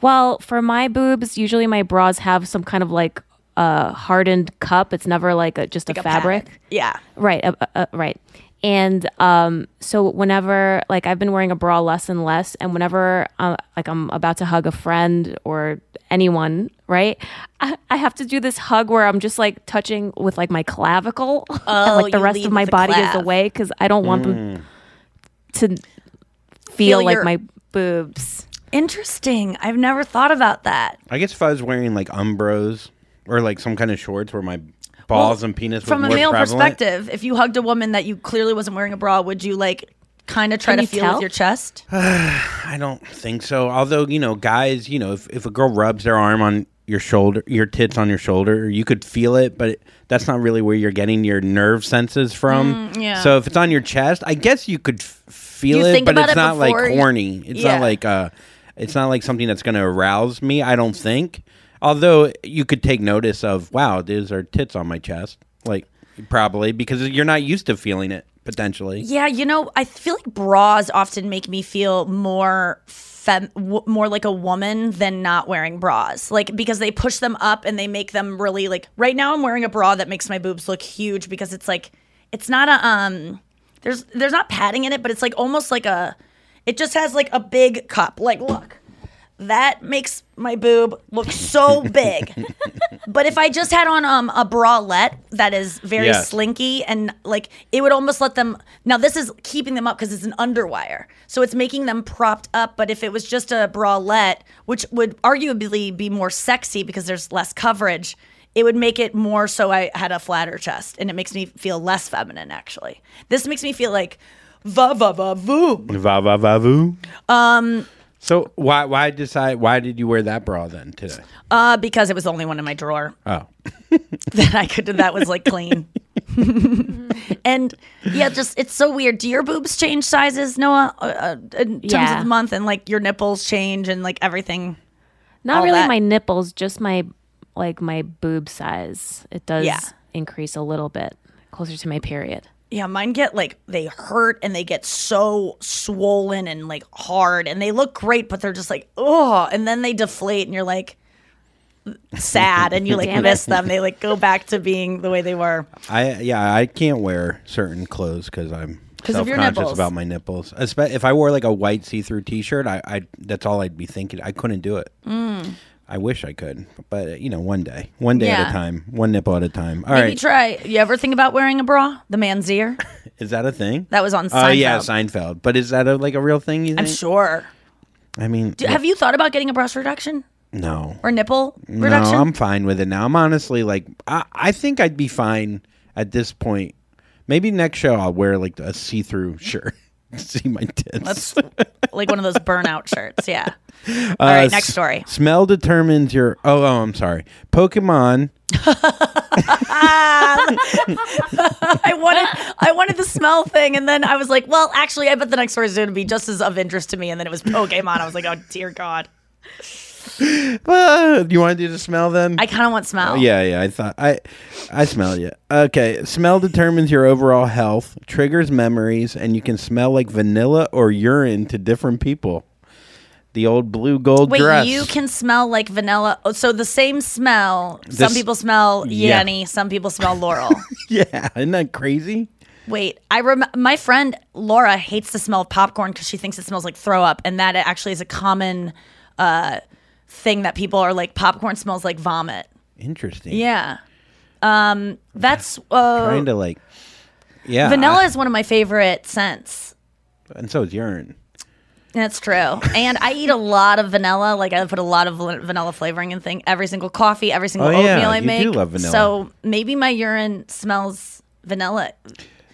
Well, for my boobs, usually my bras have some kind of like uh, hardened cup. It's never like a, just Like a a fabric. padding. Yeah. Right, uh, uh, right. And um, so whenever, like, I've been wearing a bra less and less, and whenever, uh, like, I'm about to hug a friend or anyone, right, I, I have to do this hug where I'm just like touching with like my clavicle, <laughs> and Oh, like the rest of my with the body is away because I don't want Mm. them to feel, Feel like your- my boobs. Interesting. I've never thought about that. I guess if I was wearing like umbros or like some kind of shorts where my balls and penis From was a more male prevalent, perspective, if you hugged a woman that you clearly wasn't wearing a bra, would you like kind of try Can to feel tell? with your chest? <sighs> I don't think so. Although you know, guys, you know, if, if a girl rubs their arm on your shoulder, your tits on your shoulder, you could feel it, but that's not really where you're getting your nerve senses from. Mm, yeah. So if it's on your chest, I guess you could f- feel You it, but it's it not like before horny. It's Yeah. not like uh, it's not like something that's going to arouse me. I don't think. Although you could take notice of, wow, these are tits on my chest, like probably because you're not used to feeling it potentially. Yeah, you know, I feel like bras often make me feel more fem- w- more like a woman than not wearing bras. Like because they push them up and they make them really like right now I'm wearing a bra that makes my boobs look huge because it's like it's not a um there's there's not padding in it, but it's like almost like a it just has like a big cup. Like look. That makes my boob look so big. <laughs> but if I just had on um, a bralette that is very Yes. slinky and like it would almost let them. Now this is keeping them up because it's an underwire, so it's making them propped up. But if it was just a bralette, which would arguably be more sexy because there's less coverage, it would make it more so I had a flatter chest, and it makes me feel less feminine. Actually, this makes me feel like va va va voom. Va va va voo. Um. So why why decide why did you wear that bra then today? Uh, because it was the only one in my drawer Oh, <laughs> that I could that was like clean. <laughs> and yeah, just it's so weird. Do your boobs change sizes, Noah? Uh, uh, in terms Yeah. of the month, and like your nipples change, and like everything. Not really that. my nipples, just my like my boob size. It does Yeah. increase a little bit closer to my period. Yeah, mine get like they hurt and they get so swollen and like hard, and they look great, but they're just like oh, and then they deflate, and you're like sad, and you like miss them. They like go back to being the way they were. I yeah I can't wear certain clothes because I'm 'Cause self of your conscious nipples. about my nipples. If I wore like a white see through T shirt, I, I that's all I'd be thinking. I couldn't do it. Mm. I wish I could, but you know, one day, one day at. Yeah. a time, one nipple at a time. All Maybe right, try. You ever think about wearing a bra? The man's ear. <laughs> is that a thing? That was on Oh yeah, Seinfeld. Seinfeld. But is that a, like a real thing? You I'm think? sure. I mean, Do, have you thought about getting a breast reduction no, or nipple no. I'm fine with it now. I'm honestly like, I, I think I'd be fine at this point. Maybe next show I'll wear like a see through shirt, <laughs> <laughs> see my tits. That's like one of those burnout shirts. Yeah. Uh, <laughs> All right, next s- story. Smell determines your. Oh, oh, I'm sorry. Pokemon. <laughs> I wanted I wanted the smell thing, and then I was like, well, actually, I bet the next story is going to be just as of interest to me. And then it was Pokemon. I was like, oh dear God, <laughs> Uh, you want to do the smell then? I kind of want smell. yeah, yeah. I thought I, I smell you. Okay. Smell determines your overall health, triggers memories, and you can smell like vanilla or urine to different people. The old blue gold Wait, dress. you can smell like vanilla. Oh, so the same smell. some This- people smell Yeah. Yanny. Some people smell Laurel. <laughs> Yeah, isn't that crazy? Wait, I rem- my friend Laura hates the smell of popcorn because she thinks it smells like throw up, and that actually is a common uh, thing that people are like. Popcorn smells like vomit. Interesting. Yeah, um, that's uh, Trying to like. Yeah. vanilla I- is one of my favorite scents. and so is urine. That's true, and I eat a lot of vanilla. Like I put a lot of vanilla flavoring in thing every single coffee, every single Oh, yeah, oatmeal I you do make. love vanilla. So maybe my urine smells vanilla.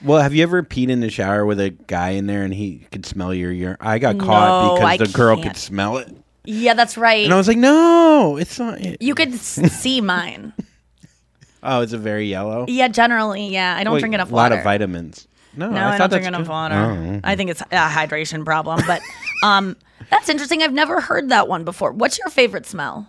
Well, have you ever peed in the shower with a guy in there and he could smell your urine? I got No, caught because I the girl can't. could smell it. Yeah, that's right. And I was like, no, it's not. you could s- <laughs> see mine. Oh, is it very yellow? Yeah, generally, yeah. I don't Wait, drink enough water. A lot of vitamins. No, No, I, I, don't drink enough good. water. Oh. I think it's a hydration problem. But <laughs> um, that's interesting. I've never heard that one before. What's your favorite smell?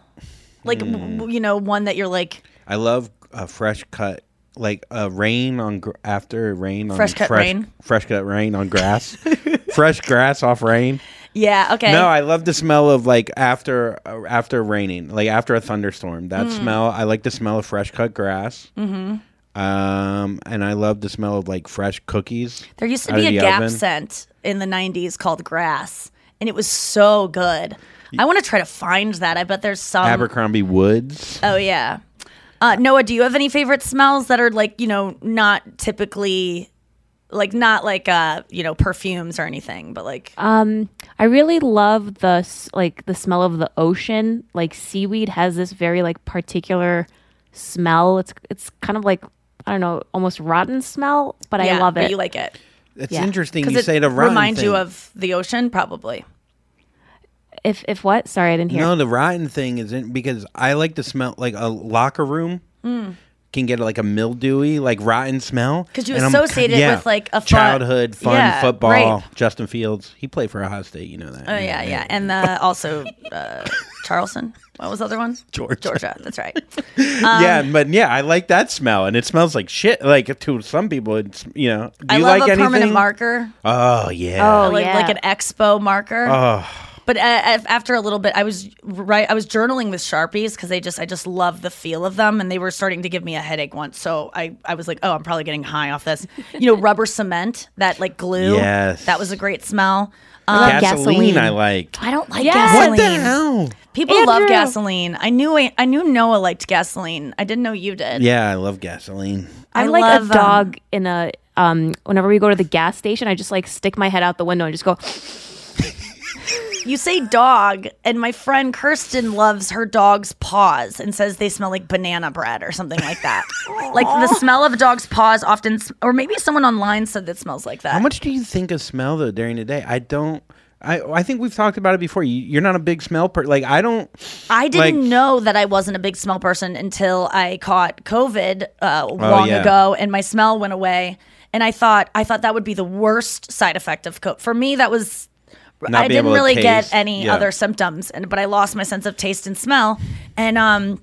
Like, Hmm. w- you know, one that you're like, I love a fresh cut, like a rain on gr- after rain on Fresh cut rain? fresh cut rain on grass, <laughs> fresh grass off rain. Yeah, okay. No, I love the smell of like after uh, after raining, like after a thunderstorm. That Mm. smell, I like the smell of fresh cut grass. Mm-hmm. Um, and I love the smell of like fresh cookies. there used to out be of a the Gap oven. scent in the 90s called Grass, and it was so good. I want to try to find that. I bet there's some. Abercrombie Woods. Oh yeah. Uh, Noah, do you have any favorite smells that are like you know not typically, like not like uh you know perfumes or anything, but like Um, I really love the like the smell of the ocean. Like seaweed has this very like particular smell. It's it's kind of like I don't know, almost rotten smell, but I love but it. you like it It's Yeah. interesting you it say the rotten reminds you of the ocean, probably. if if what? Sorry, I didn't hear. No, the rotten thing isn't because I like to smell like a locker room can get like a mildewy, like rotten smell. Because you And I'm associate it yeah, with, like, a fun- childhood fun yeah, football. rape. Justin Fields, he played for Ohio State. You know that. Oh yeah, yeah, and uh, <laughs> also uh, Charleston. What was the other one? Georgia. Georgia. That's right. <laughs> yeah, but yeah, I like that smell, and it smells like shit. Like to some people, it's you know. Do I you love like a anything? permanent marker. Oh yeah. Oh, like, yeah. like an expo marker. Oh, But uh, after a little bit, I was right. I was journaling with sharpies because they just, I just love the feel of them, and they were starting to give me a headache once. So I, I was like, oh, I'm probably getting high off this. You know, rubber cement, that like glue. Yes. that was a great smell. I Um, gasoline, gasoline. I like. I don't like Yes. gasoline. What the hell? People love gasoline. I knew I knew Noah liked gasoline. I didn't know you did. Yeah, I love gasoline. I, I like love, um, a dog in a um. Whenever we go to the gas station, I just like stick my head out the window and just go. You say dog, and my friend Kirsten loves her dog's paws and says they smell like banana bread or something like that. <laughs> like the smell of a dog's paws often, or maybe someone online said that smells like that. How much do you think of smell though during the day? I don't. I I think we've talked about it before. You, you're not a big smell person. Like I don't. I didn't like- know that I wasn't a big smell person until I caught COVID uh, long Oh, yeah. ago, and my smell went away. And I thought I thought that would be the worst side effect of COVID. For me, that was Not I didn't really get any Yeah. other symptoms, and but I lost my sense of taste and smell, and um,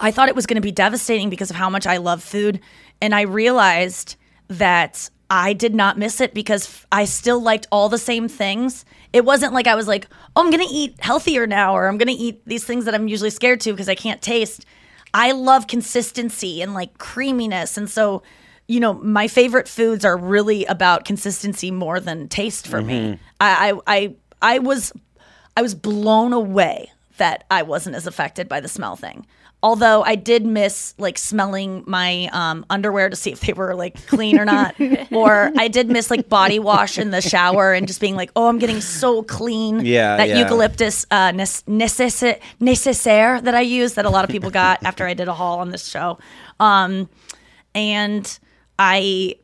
I thought it was going to be devastating because of how much I love food, and I realized that I did not miss it because I still liked all the same things. It wasn't like I was like, "Oh, I'm going to eat healthier now," or "I'm going to eat these things that I'm usually scared to because I can't taste." I love consistency and like creaminess, and so you know my favorite foods are really about consistency more than taste for me. I, I I I was I was blown away that I wasn't as affected by the smell thing. Although I did miss like smelling my um, underwear to see if they were like clean or not, <laughs> or I did miss like body wash in the shower and just being like, "Oh, I'm getting so clean." Yeah, that yeah. eucalyptus uh, nes- necess- necessaire that I use that a lot of people got after I did a haul on this show, um, and I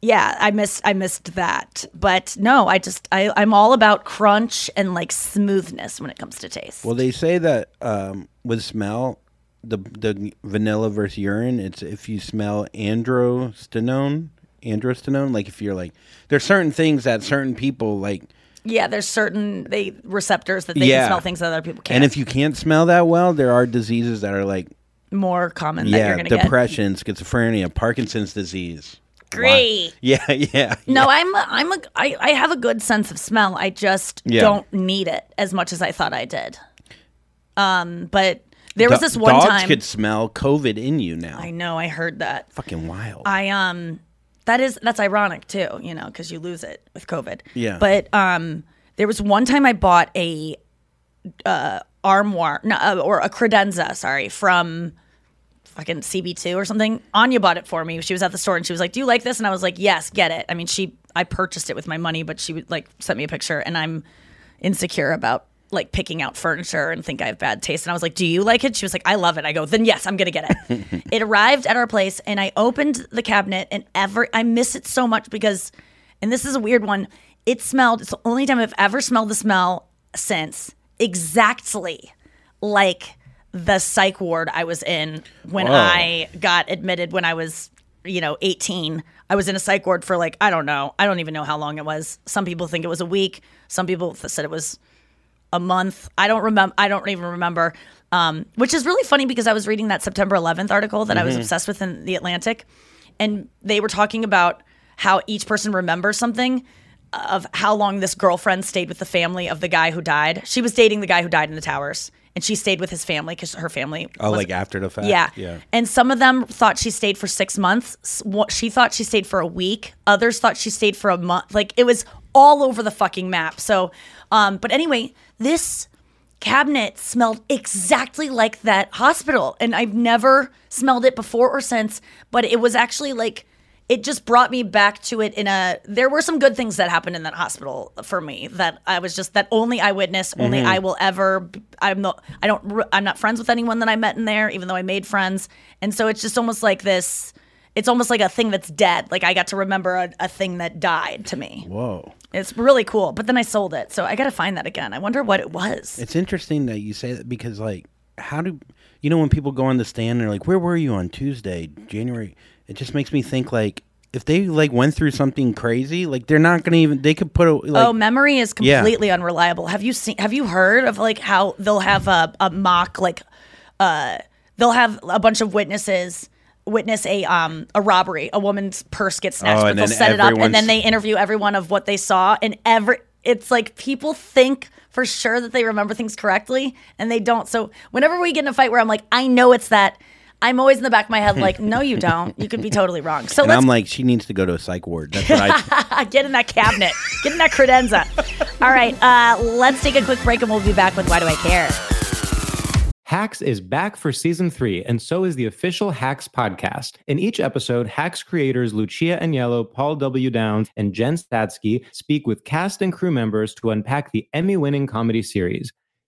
yeah, I missed I missed that. But no, I just I, I'm all about crunch and like smoothness when it comes to taste. Well, they say that um, with smell, the the vanilla versus urine. It's if you smell androstenone, androstenone. Like if you're like, there's certain things that certain people like. yeah, there's certain they receptors that they Yeah. can smell things that other people can't. And if you can't smell that well, there are diseases that are like more common that you're yeah, gonna get. depression, schizophrenia, Parkinson's disease. Great. <laughs> Yeah, yeah. No, I'm a, I'm a I, I have a good sense of smell. I just Yeah. don't need it as much as I thought I did. Um, but there was Do- this one dogs time. Dogs could smell COVID in you now. I know, I heard that. Fucking wild. I um that is that's ironic too, you know, because you lose it with COVID. Yeah. But um there was one time I bought a uh armoire no, uh, or a credenza, sorry, from fucking CB2 or something. Anya bought it for me. She was at the store and she was like, "Do you like this?" And I was like, "Yes, get it." I mean, she I purchased it with my money, but she would like sent me a picture and I'm insecure about like picking out furniture and think I have bad taste. And I was like, "Do you like it?" She was like, "I love it." I go, "Then yes, I'm going to get it." <laughs> it arrived at our place and I opened the cabinet and ever I miss it so much because and this is a weird one. It smelled it's the only time I've ever smelled the smell since exactly like the psych ward I was in when Whoa. I got admitted when I was, you know, 18. I was in a psych ward for like, I don't know. I don't even know how long it was. Some people think it was a week. Some people said it was a month. I don't remember. I don't even remember. Um, which is really funny because I was reading that September 11th article that I was obsessed with in the Atlantic, and they were talking about how each person remembers something of how long this girlfriend stayed with the family of the guy who died. She was dating the guy who died in the towers, and she stayed with his family because her family. oh, was- like after the fact. yeah. yeah. And some of them thought she stayed for six months. She thought she stayed for a week. Others thought she stayed for a month. Like it was all over the fucking map. So, um, but anyway, this cabinet smelled exactly like that hospital. And I've never smelled it before or since, but it was actually like, it just brought me back to it in a there were some good things that happened in that hospital for me that I was just that only I witnessed only mm-hmm. I will ever I'm not I don't I'm not friends with anyone that I met in there even though I made friends. And so it's just almost like this it's almost like a thing that's dead. Like I got to remember a, a thing that died to me. Whoa. it's really cool but then I sold it. So I got to find that again. I wonder what it was. It's interesting that you say that because, like, how do you know when people go on the stand and they're like, "Where were you on Tuesday, January?" It just makes me think like if they like went through something crazy, like they're not gonna even. They could put a like. oh, memory is Yeah. completely unreliable. Have you seen? Have you heard of like how they'll have a, a mock like, uh, they'll have a bunch of witnesses witness a um a robbery. A woman's purse gets snatched, Oh, but they'll set it up and then they interview everyone of what they saw and every. It's like people think for sure that they remember things correctly and they don't. So whenever we get in a fight where I'm like, I know it's that. I'm always in the back of my head like, no, you <laughs> don't. You could be totally wrong. So and let's I'm like, she needs to go to a psych ward. That's what I. <laughs> Get in that cabinet. Get in that credenza. All right, uh, let's take a quick break and we'll be back with Why Do I Care? Hacks is back for season three, and so is the official Hacks podcast. In each episode, Hacks creators Lucia Aniello, Paul W. Downs, and Jen Statsky speak with cast and crew members to unpack the Emmy winning comedy series.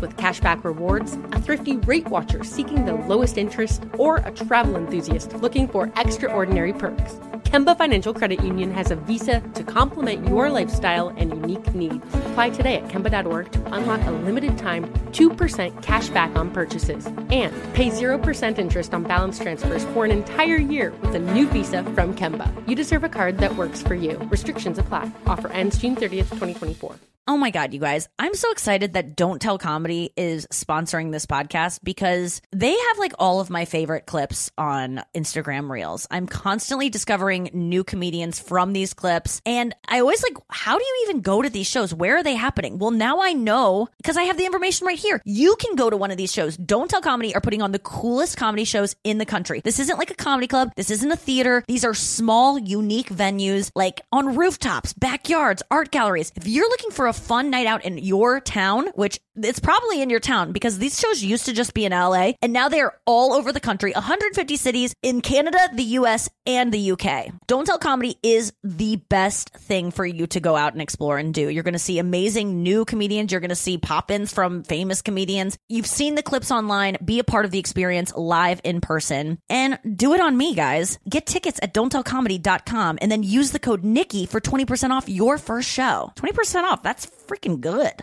with cashback rewards, a thrifty rate watcher seeking the lowest interest, or a travel enthusiast looking for extraordinary perks, Kemba Financial Credit Union has a visa to complement your lifestyle and unique needs. Apply today at Kemba.org to unlock a limited time 2% cash back on purchases and pay 0% interest on balance transfers for an entire year with a new visa from Kemba. You deserve a card that works for you. Restrictions apply. Offer ends June 30th, 2024. Oh my God, you guys. I'm so excited that Don't Tell Comedy is sponsoring this podcast because they have like all of my favorite clips on Instagram Reels. I'm constantly discovering new comedians from these clips. And I always like, how do you even go to these shows? Where are they happening? Well, now I know because I have the information right here. You can go to one of these shows. Don't Tell Comedy are putting on the coolest comedy shows in the country. This isn't like a comedy club. This isn't a theater. These are small, unique venues like on rooftops, backyards, art galleries. If you're looking for a fun night out in your town, which it's probably in your town because these shows used to just be in LA and now they are all over the country, 150 cities in Canada, the US, and the UK. Don't Tell Comedy is the best thing for you to go out and explore and do. You're going to see amazing new comedians. You're going to see pop ins from famous comedians. You've seen the clips online. Be a part of the experience live in person and do it on me, guys. Get tickets at don'ttellcomedy.com and then use the code Nikki for 20% off your first show. 20% off. That's freaking good.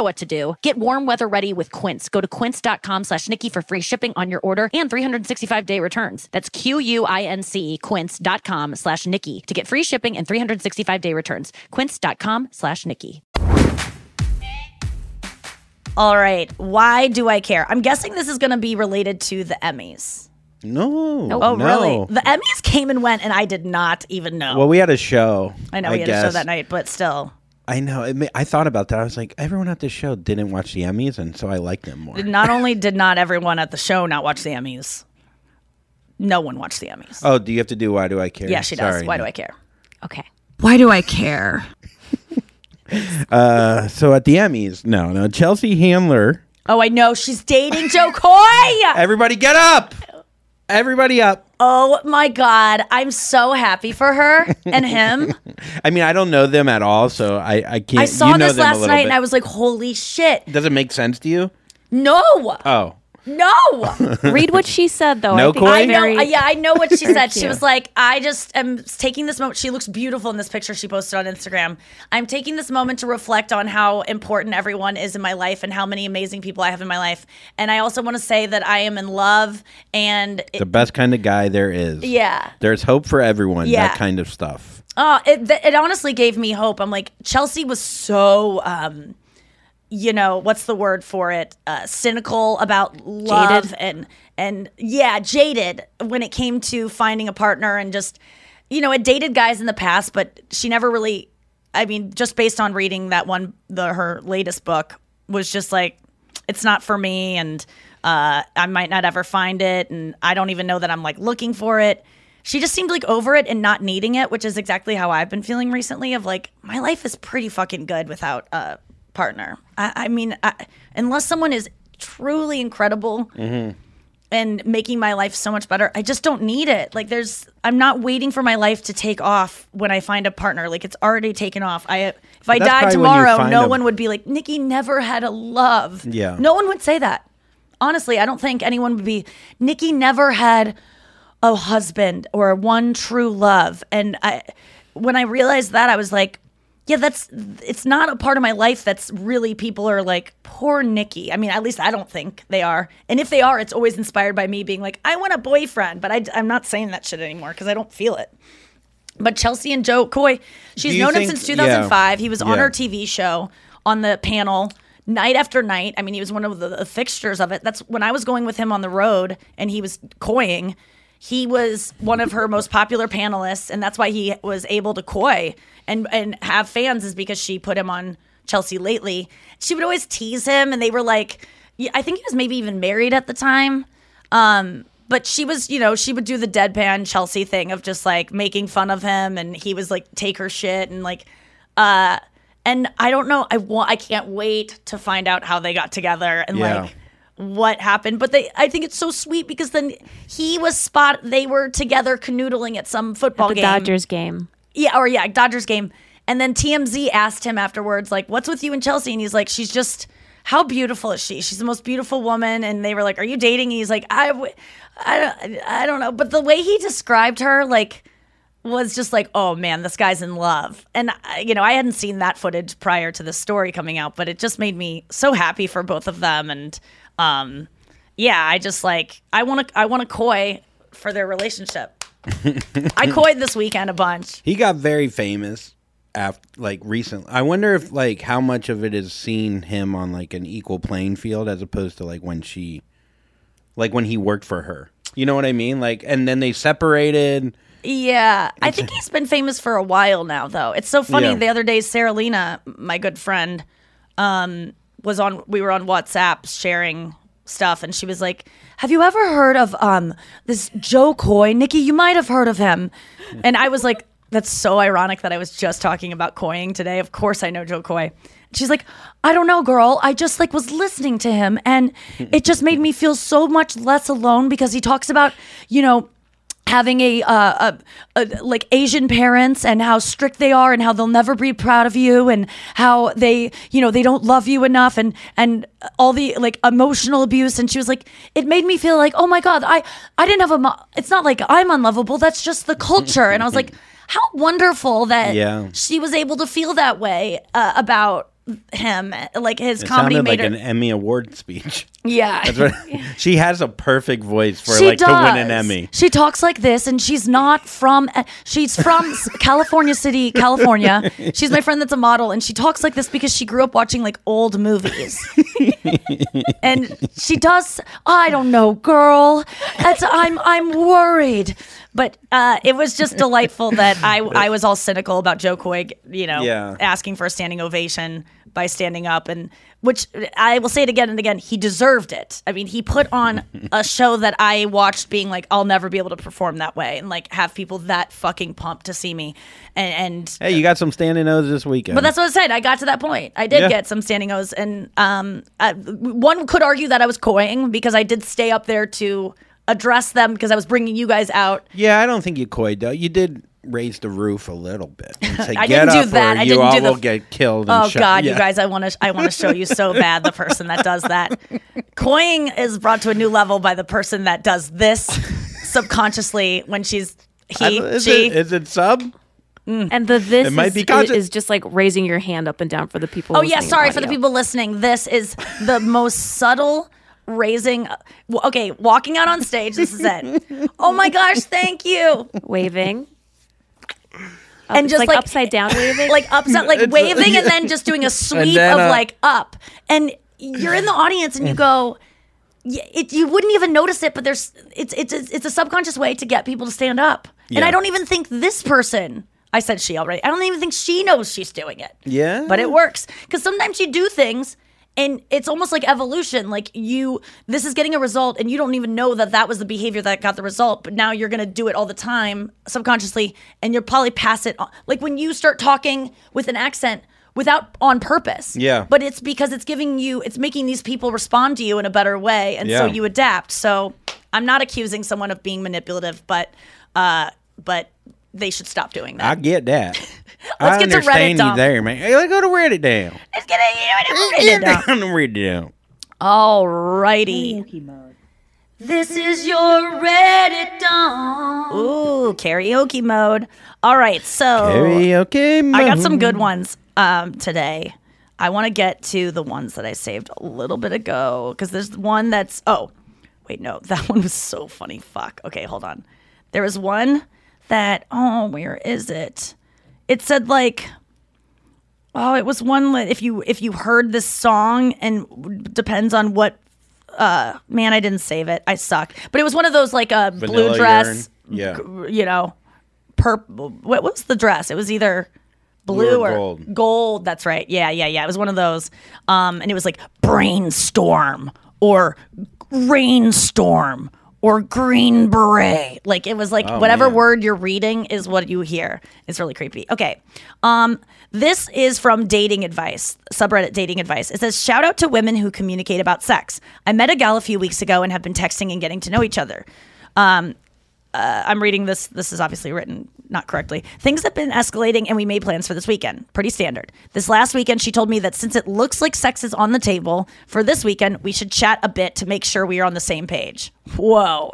what to do. Get warm weather ready with Quince. Go to quince.com slash Nikki for free shipping on your order and 365 day returns. That's Q-U-I-N-C quince.com slash Nikki to get free shipping and 365 day returns. Quince.com slash Nikki. All right. Why do I care? I'm guessing this is going to be related to the Emmys. No. Oh, oh, no. really? The Emmys came and went, and I did not even know. Well, we had a show. I know we had a show that night, but still. I know. It ma- I thought about that. I was like, everyone at this show didn't watch the Emmys, and so I liked them more. Not only did not everyone at the show not watch the Emmys, no one watched the Emmys. Oh, do you have to do Why Do I Care? yeah, she does. Sorry. Why do I care? Okay. Why do I care? <laughs> Uh, so at the Emmys, no, no. Chelsea Handler. Oh, I know. She's dating Jo Koy. Everybody get up! Everybody up! Oh my God. I'm so happy for her and him. <laughs> I mean, I don't know them at all, so I, I can't. I saw you know this them a last little night bit. and I was like, holy shit. Does it make sense to you? No. Oh, No. <laughs> Read what she said though. No I think I know. very- yeah, I know what she <laughs> said. she was like, "I just am taking this moment." She looks beautiful in this picture she posted on Instagram. I'm taking this moment to reflect on how important everyone is in my life and how many amazing people I have in my life. And I also want to say that I am in love. And it, the best kind of guy there is. yeah, There's hope for everyone. Yeah. That kind of stuff. Oh, it, it honestly gave me hope. I'm like, Chelsea was so, um, you know, what's the word for it? Uh, cynical about love Jaded. and and yeah, jaded when it came to finding a partner and just, you know, it dated guys in the past, but she never really. I mean, just based on reading that one, the her latest book was just like, it's not for me, and uh, I might not ever find it, and I don't even know that I'm like looking for it. She just seemed like over it and not needing it, which is exactly how I've been feeling recently. Of like, my life is pretty fucking good without a partner. I, I mean, I, unless someone is truly incredible mm-hmm. and making my life so much better, I just don't need it. Like, there's, I'm not waiting for my life to take off when I find a partner. Like, it's already taken off. I, if I That's died probably when you tomorrow, no a- one would be like, Nikki never had a love. Yeah. No one would say that. Honestly, I don't think anyone would be, Nikki never had a husband or one true love. And I, when I realized that, I was like, yeah, that's it's not a part of my life that's really people are like poor Nikki. I mean, at least I don't think they are. And if they are, it's always inspired by me being like, I want a boyfriend, but I, I'm not saying that shit anymore because I don't feel it. But Chelsea and Jo Koy, she's known him since 2005. He was on Yeah. her TV show on the panel night after night. I mean, he was one of the, the fixtures of it. That's when I was going with him on the road and he was coying. He was one of her most popular panelists, and that's why he was able to coy and and have fans is because she put him on Chelsea Lately. She would always tease him, and they were like, I think he was maybe even married at the time. Um, but she was, you know, she would do the deadpan Chelsea thing of just like making fun of him, and he was like take her shit and like, uh, and I don't know, I want, I can't wait to find out how they got together and Yeah. like what happened. But they, I think it's so sweet because then he was spot, they were together canoodling at some football the game. Dodgers game. Yeah, or yeah, Dodgers game. And then TMZ asked him afterwards, like, what's with you and Chelsea? And he's like, she's just, how beautiful is she? She's the most beautiful woman. And they were like, are you dating? And he's like, "I, I don't know. But the way he described her, like, was just like, oh man, this guy's in love. And, uh, you know, I hadn't seen that footage prior to the story coming out, but it just made me so happy for both of them. And, um, yeah, I just like, I want to, I want to coy for their relationship. I <laughs> coyed this weekend a bunch. He got very famous after like recently. I wonder if like how much of it is seeing him on like an equal playing field as opposed to like when she like when he worked for her. You know what I mean? Like and then they separated. Yeah, I think he's been famous for a while now, though. It's so funny. Yeah. The other day, Sarah Lena, my good friend, um, was on. We were on WhatsApp sharing stuff, and she was like, "Have you ever heard of um this Jo Koy? Nikki, you might have heard of him." And I was like, "That's so ironic that I was just talking about coying today. Of course, I know Jo Koy." She's like, I don't know, girl. I just like was listening to him, and it just made me feel so much less alone because he talks about, you know, having a, uh, a, a like Asian parents and how strict they are and how they'll never be proud of you and how they you know they don't love you enough and and all the like emotional abuse. And she was like it made me feel like oh my god I I didn't have a mo- it's not like I'm unlovable. That's just the culture. And I was like <laughs> how wonderful that Yeah. she was able to feel that way uh, about him like his It comedy sounded made like her an Emmy award speech. <laughs> yeah <laughs> That's what, she has a perfect voice for she like does. to win an Emmy. She talks like this, and she's not from. Uh, she's from <laughs> California City, California. She's my friend that's a model, and she talks like this because she grew up watching like old movies. and she does. I don't know, girl. That's, I'm I'm worried. But uh, it was just delightful that I I was all cynical about Jo Koy, you know, Yeah. asking for a standing ovation by standing up and which I will say it again and again he deserved it. I mean, he put on a show that I watched being like I'll never be able to perform that way and like have people that fucking pumped to see me. And, and Hey, you got some standing O's this weekend. but that's what I said. I got to that point. I did Yeah. get some standing O's, and um, uh, one could argue that I was coying because I did stay up there to address them because I was bringing you guys out. Yeah, I don't think you coyed though. You did raise the roof a little bit. And <laughs> say, I get didn't do up that. Or I you didn't all do the- will get killed. And Oh shot. God, you guys! I want to. I want to show you so <laughs> bad the person that does that. Coying is brought to a new level by the person that does this <laughs> subconsciously when she's he don't- is, she. it, is it sub? Mm. And the this It might is, be conscious. is just like raising your hand up and down for the people. Oh yeah, listening sorry to for the audio. people listening. This is the most subtle raising. Okay, walking out on stage. This is it. <laughs> Oh my gosh, thank you. waving. and just like, like, upside down waving. like upside, like <laughs> It's- waving, and then just doing a <laughs> sweep then, of uh, like up, and you're in the audience, and you go. It, you wouldn't even notice it, but there's it's it's it's it's a subconscious way to get people to stand up, and I don't even think this person. I said she already. I don't even think she knows she's doing it. Yeah. but it works because sometimes you do things and it's almost like evolution like you this is getting a result and you don't even know that that was the behavior that got the result but now you're going to do it all the time subconsciously and you'll probably pass it on like when you start talking with an accent without on purpose. Yeah. but it's because it's giving you it's making these people respond to you in a better way and so you adapt. So i'm not accusing someone of being manipulative but uh but they should stop doing that I get that. <laughs> Let's I get to Reddit, understand you Dom. there, man. Hey, let's go to Reddit down. Let's get it. Get down to Reddit down. Alrighty. This is your Reddit dawn. Ooh, karaoke mode. All right, so Karaoke. I got some good ones um, today. I want to get to the ones that I saved a little bit ago because there's one that's oh wait no <laughs> that one was so funny fuck okay hold on there was one that oh where is it it said like oh it was one that if you if you heard this song and depends on what uh man I didn't save it I suck but it was one of those like a blue dress urine. Yeah. you know, purple. What was the dress? It was either blue Blue or or gold. Gold. That's right. Yeah, yeah, yeah. It was one of those. Um, and it was like brainstorm or rainstorm or green beret. Like it was like whatever Oh, man. word you're reading is what you hear. It's really creepy. Okay. Um, this is from dating advice, subreddit dating advice. It says, shout out to women who communicate about sex. I met a gal a few weeks ago and have been texting and getting to know each other. Um, uh, I'm reading this. This is obviously written not correctly. Things have been escalating, and we made plans for this weekend. Pretty standard. This last weekend, she told me that since it looks like sex is on the table for this weekend, we should chat a bit to make sure we are on the same page. Whoa.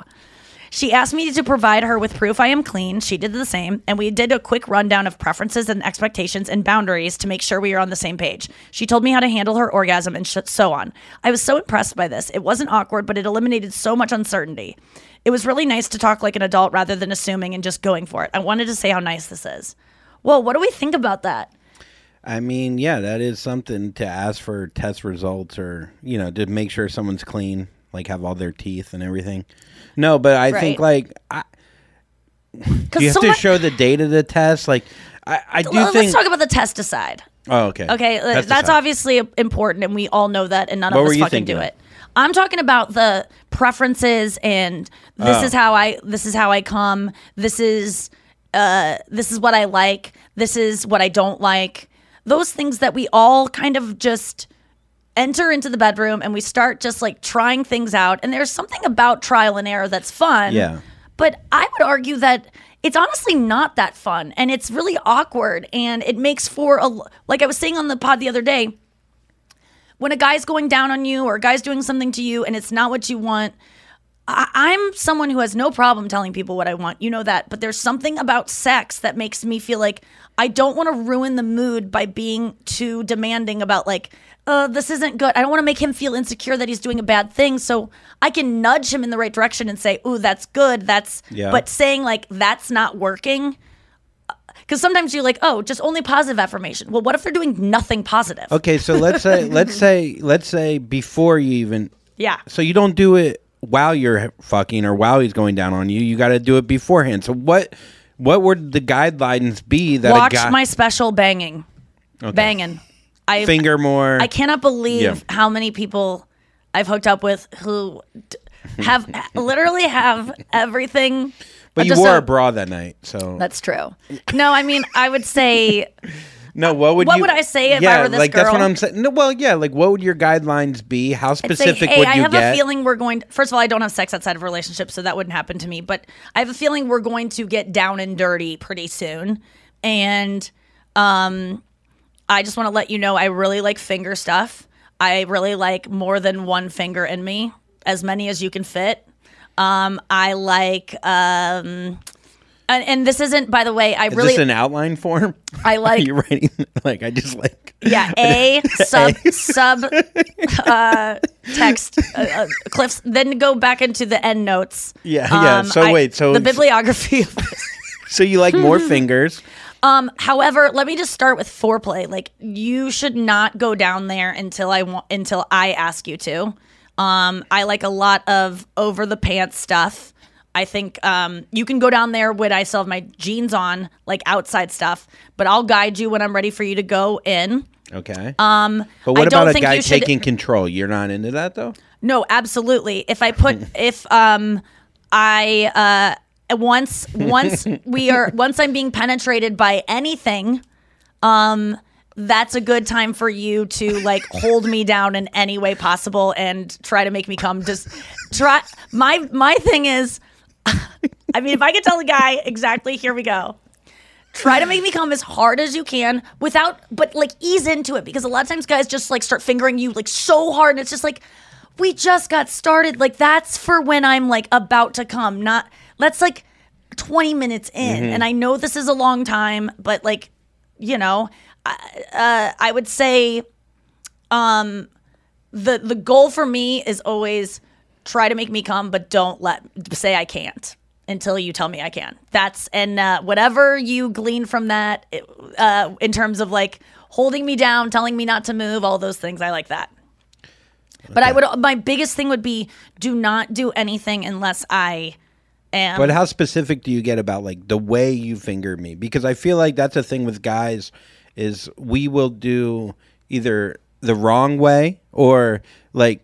She asked me to provide her with proof I am clean. She did the same, and we did a quick rundown of preferences and expectations and boundaries to make sure we are on the same page. She told me how to handle her orgasm and so on. I was so impressed by this. It wasn't awkward, but it eliminated so much uncertainty. It was really nice to talk like an adult rather than assuming and just going for it. I wanted to say how nice this is. Well, what do we think about that? I mean, yeah, that is something to ask for test results or, you know, to make sure someone's clean, like have all their teeth and everything. No, but I think like I, <laughs> you have to show the date of the test. Like I, I do Let's think. talk about the test aside. oh, okay. Okay, Test that's obviously important, and we all know that, and none What of us fucking do it. I'm talking about the preferences, and this Oh. is how I this is how I come. This is uh, this is what I like. This is what I don't like. Those things that we all kind of just enter into the bedroom and we start just like trying things out. And there's something about trial and error that's fun. Yeah. But I would argue that it's honestly not that fun and it's really awkward and it makes for a like I was saying on the pod the other day when a guy's going down on you or a guy's doing something to you and it's not what you want I- I'm someone who has no problem telling people what I want. You know that. But there's something about sex that makes me feel like I don't want to ruin the mood by being too demanding about, like, uh, this isn't good. I don't want to make him feel insecure that he's doing a bad thing. So I can nudge him in the right direction and say, ooh, that's good. That's, Yeah. but saying, like, that's not working. Because sometimes you're like, oh, just only positive affirmation. Well, what if they're doing nothing positive? Okay, so let's say <laughs> let's say let's say before you even Yeah. so you don't do it while you're fucking or while he's going down on you. You got to do it beforehand. So what what would the guidelines be that Watch guy my special banging. Okay. banging. I finger more? I cannot believe Yeah. how many people I've hooked up with who have literally have everything. But you wore a- a bra that night, so That's true. No, I mean I would say <laughs> No, what would What you, would I say if I were this like that's what? I'm saying. No, well, yeah, like what would your guidelines be? How specific would say, hey, would I you have get? a feeling we're going. To, first of all, I don't have sex outside of a relationship, so that wouldn't happen to me. But I have a feeling we're going to get down and dirty pretty soon, and um, I just want to let you know I really like finger stuff. I really like more than one finger in me, as many as you can fit. Um, I like. Um, and, and this isn't, by the way, I Is really this an outline form? I <laughs> like- you writing <laughs> like I just like Yeah, <laughs> a sub sub uh, text uh, uh, cliffs. Then go back into the end notes. Yeah, yeah. So wait, so- the bibliography. Of this. so you like more fingers? Um, however, let me just start with foreplay. Like you should not go down there until I want until I ask you to. Um, I like a lot of over the pants stuff. I think um, you can go down there when I still have my jeans on, like outside stuff. But I'll guide you when I'm ready for you to go in. Okay. Um, but what I about a guy should- taking control? You're not into that though? No, absolutely. If I put <laughs> if um I uh once once <laughs> we are once I'm being penetrated by anything, um that's a good time for you to like <laughs> hold me down in any way possible and try to make me come just try my my thing is <laughs> I mean if I could tell a guy exactly here we go. Try to make me come as hard as you can without, but like ease into it because a lot of times guys just like start fingering you like so hard and it's just like, we just got started. Like that's for when I'm like about to come, not let's like 20 minutes in. Mhm. And I know this is a long time, but like, you know, uh, I would say, um, the the goal for me is always try to make me come, but don't let say I can't until you tell me I can. That's and uh, whatever you glean from that, uh, in terms of like holding me down, telling me not to move, all those things, I like that. But I would my biggest thing would be do not do anything unless I am. But how specific do you get about like the way you finger me? Because I feel like that's a thing with guys is we will do either the wrong way or like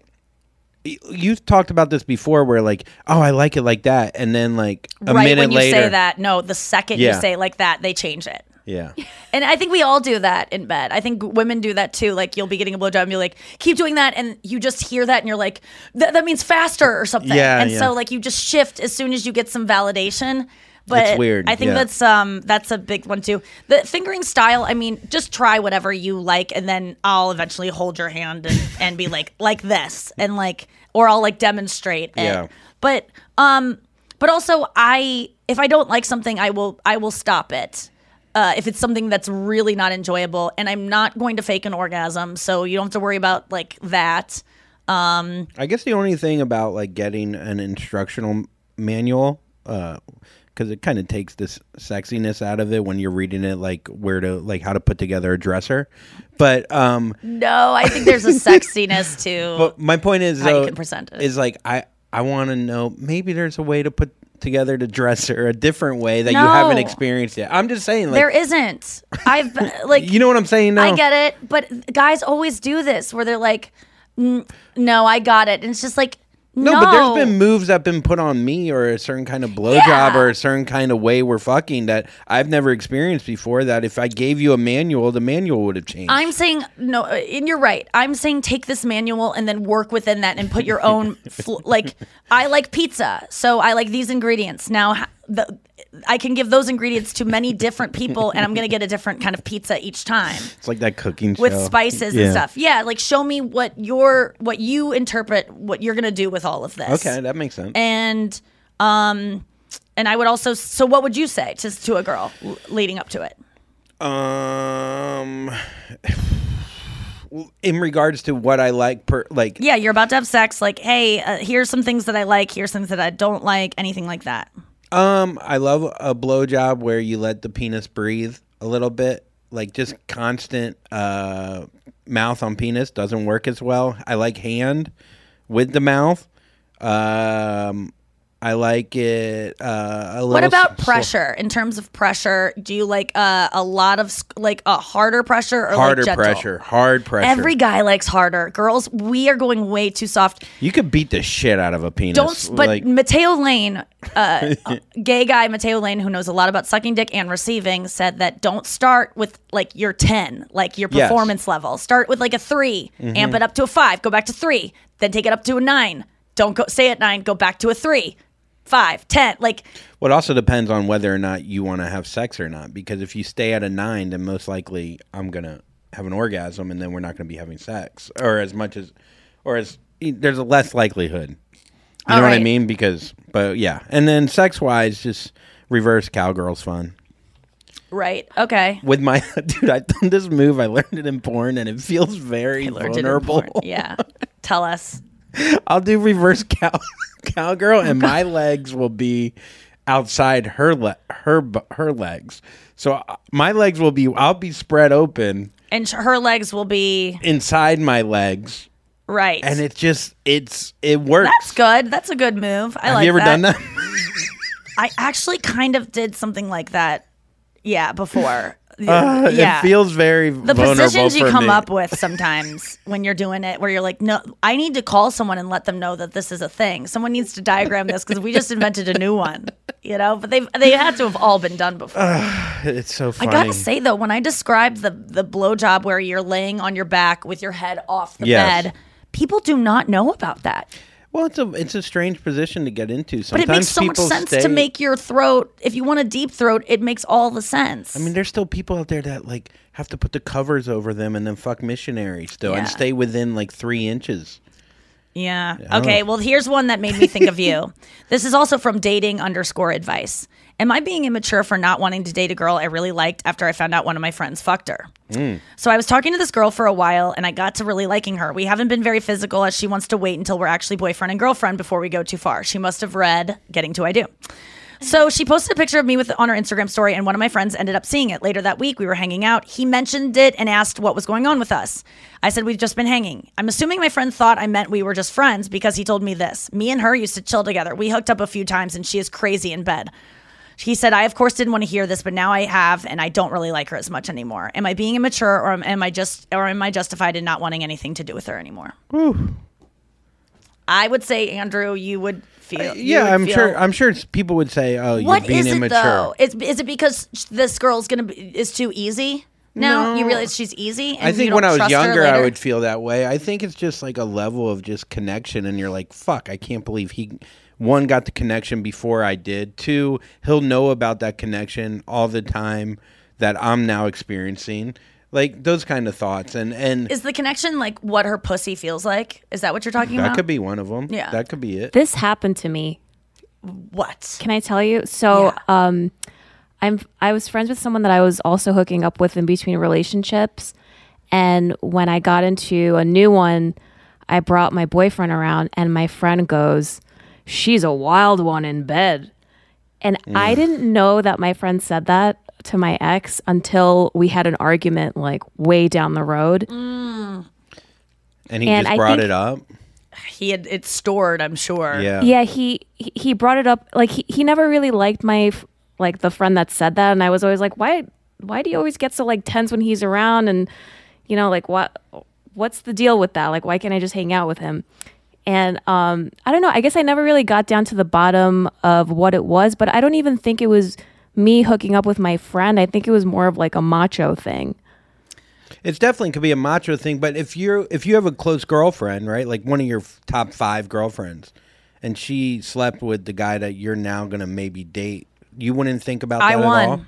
you've talked about this before where like oh I like it like that and then like a right minute when you later say that, no, the second Yeah. you say like that, they change it. yeah <laughs> And I think we all do that in bed. I think women do that too. Like you'll be getting a blowjob and you're like, keep doing that, and you just hear that and you're like, that, that means faster or something. Yeah, and yeah. so like you just shift as soon as you get some validation. But It's weird, I think yeah. that's um that's a big one too. The fingering style. I mean, just try whatever you like, and then I'll eventually hold your hand and, and be like <laughs> like this, and like or I'll like demonstrate. it. Yeah. But um, but also I if I don't like something, I will I will stop it. Uh, if it's something that's really not enjoyable, and I'm not going to fake an orgasm, so you don't have to worry about like that. Um, I guess the only thing about like getting an instructional manual, because it kind of takes this sexiness out of it when you're reading it, like where to, like how to put together a dresser. But um, no, I think there's a <laughs> sexiness to. but my point is, how you though, can present it. is like I I want to know maybe there's a way to put together the dresser a different way that you haven't experienced yet. I'm just saying, like there isn't. I've <laughs> like you know what I'm saying? Now? I get it, but guys always do this where they're like, "No, I got it," and it's just like, No, no, but there's been moves that have been put on me or a certain kind of blowjob or a certain kind of way we're fucking that I've never experienced before. That if I gave you a manual, the manual would have changed. I'm saying no, uh, and you're right. I'm saying take this manual and then work within that and put your own. <laughs> fl- like I like pizza, so I like these ingredients. Now the I can give those ingredients to many different people, and I'm gonna get a different kind of pizza each time it's like that cooking with show. spices Yeah. and stuff. Yeah, like show me what your what you interpret what you're gonna do with all of this. Okay, that makes sense. And um, and I would also. So what would you say to to a girl l- leading up to it? Um, in regards to what I like, per like Yeah, you're about to have sex. Like, hey, uh, here's some things that I like. Here's things that I don't like. Anything like that. Um, I love a blowjob where you let the penis breathe a little bit. Like just constant uh, mouth on penis doesn't work as well. I like hand with the mouth. Um, I like it. Uh, a little What about s- pressure? In terms of pressure, do you like uh, a lot of like a harder pressure or harder like pressure, hard pressure. Every guy likes harder. Girls, we are going way too soft. you could beat the shit out of a penis. Don't. But like, Mateo Lane, uh, <laughs> gay guy Mateo Lane, who knows a lot about sucking dick and receiving, said that don't start with like your ten, like your Yes. performance level. Start with like a 3 Mhm. amp it up to a five, go back to three, then take it up to a nine. Don't go stay at nine, go back to a three, five, ten. Like Well, it also depends on whether or not you want to have sex or not. Because if you stay at a nine, then most likely I'm gonna have an orgasm, and then we're not gonna be having sex, or as much as, or as there's a less likelihood. You All know what I mean? Because, but yeah, and then sex wise, just reverse cowgirl's fun. right, okay. With my <laughs> dude, I done <laughs> this move. I learned it in porn, and it feels very Learned it in vulnerable. Yeah, <laughs> tell us. <laughs> I'll do reverse cow <laughs> cowgirl, and my legs will be outside her le- her her legs. So uh, my legs will be I'll be spread open And her legs will be inside my legs, right. and it just it's it works. That's good. That's a good move. I Have like you ever that. done that? <laughs> I actually kind of did something like that. Yeah, before. Uh, yeah. It feels very the positions you come me. up with sometimes <laughs> when you're doing it where you're like no i need to call someone and let them know that this is a thing someone needs to diagram this because we just invented a new one you know but they've they had to have all been done before it's so I gotta say though, when I described the the blowjob where you're laying on your back with your head off the Yes. bed, people do not know about that. Well, it's a it's a strange position to get into. But it makes so much sense stay, to make your throat. If you want a deep throat, it makes all the sense. I mean, there's still people out there that like have to put the covers over them and then fuck missionary still Yeah. and stay within like three inches. Yeah. Yeah. Okay. Well, here's one that made me think of you. <laughs> This is also from dating underscore advice. Am I being immature for not wanting to date a girl I really liked after I found out one of my friends fucked her? So I was talking to this girl for a while and I got to really liking her. We haven't been very physical as she wants to wait until we're actually boyfriend and girlfriend before we go too far. She must have read Getting to I Do. So she posted a picture of me with on her Instagram story, and one of my friends ended up seeing it. Later that week, we were hanging out. He mentioned it and asked what was going on with us. I said we've just been hanging. I'm assuming my friend thought I meant we were just friends because he told me this. Me and her used to chill together. We hooked up a few times, and she is crazy in bed. He said, I of course didn't want to hear this, but now I have, and I don't really like her as much anymore. Am I being immature, or am, am I just, or am I justified in not wanting anything to do with her anymore? I would say, Andrew, you would feel. Uh, you Yeah, I'm feel- sure. I'm sure people would say, "Oh, you're What being is it immature." though? Is, is it because this girl's gonna be is too easy? No, you realize she's easy. And I think when I was younger, I would feel that way. I think it's just like a level of just connection, and you're like, "Fuck, I can't believe he." One got the connection before I did. Two, he'll know about that connection all the time that I'm now experiencing. Like those kind of thoughts, and and Is the connection like what her pussy feels like? Is that what you're talking about? that about? could be one of them. Yeah. that could be it. This happened to me. What? Can I tell you? So, um, I'm I was friends with someone that I was also hooking up with in between relationships, and when I got into a new one, I brought my boyfriend around, and my friend goes, "She's a wild one in bed," and I Mm. didn't know that my friend said that to my ex until we had an argument like way down the road. Mm. And he And just brought it up. He had it stored, I'm sure. Yeah. yeah he he- he brought it up like he, he never really liked my like the friend that said that and i was always like why why do you always get so like tense when he's around and you know like what what's the deal with that like why can't i just hang out with him and um i don't know i guess i never really got down to the bottom of what it was but i don't even think it was me hooking up with my friend i think it was more of like a macho thing It's definitely could be a macho thing, but if you're if you have a close girlfriend, right, like one of your f- top five girlfriends, and she slept with the guy that you're now gonna maybe date, you wouldn't think about that I at all.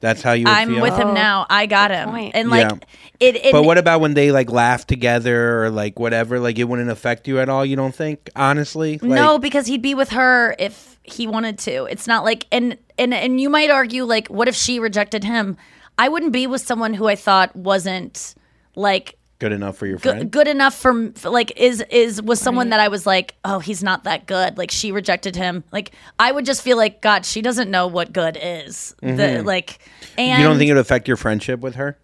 That's how you. Would I'm feel? with him now. Oh, I got him. And like Yeah. it, it but what about when they like laugh together or like whatever? Like it wouldn't affect you at all. You don't think, honestly? Like, no, because he'd be with her if he wanted to. It's not like and and and you might argue like, what if she rejected him? I wouldn't be with someone who I thought wasn't like good enough for your good, friend. good enough for, for like is is was someone that I was like, oh, he's not that good. Like she rejected him. Like I would just feel like, God, she doesn't know what good is. The Mhm. like, and you don't think it would affect your friendship with her?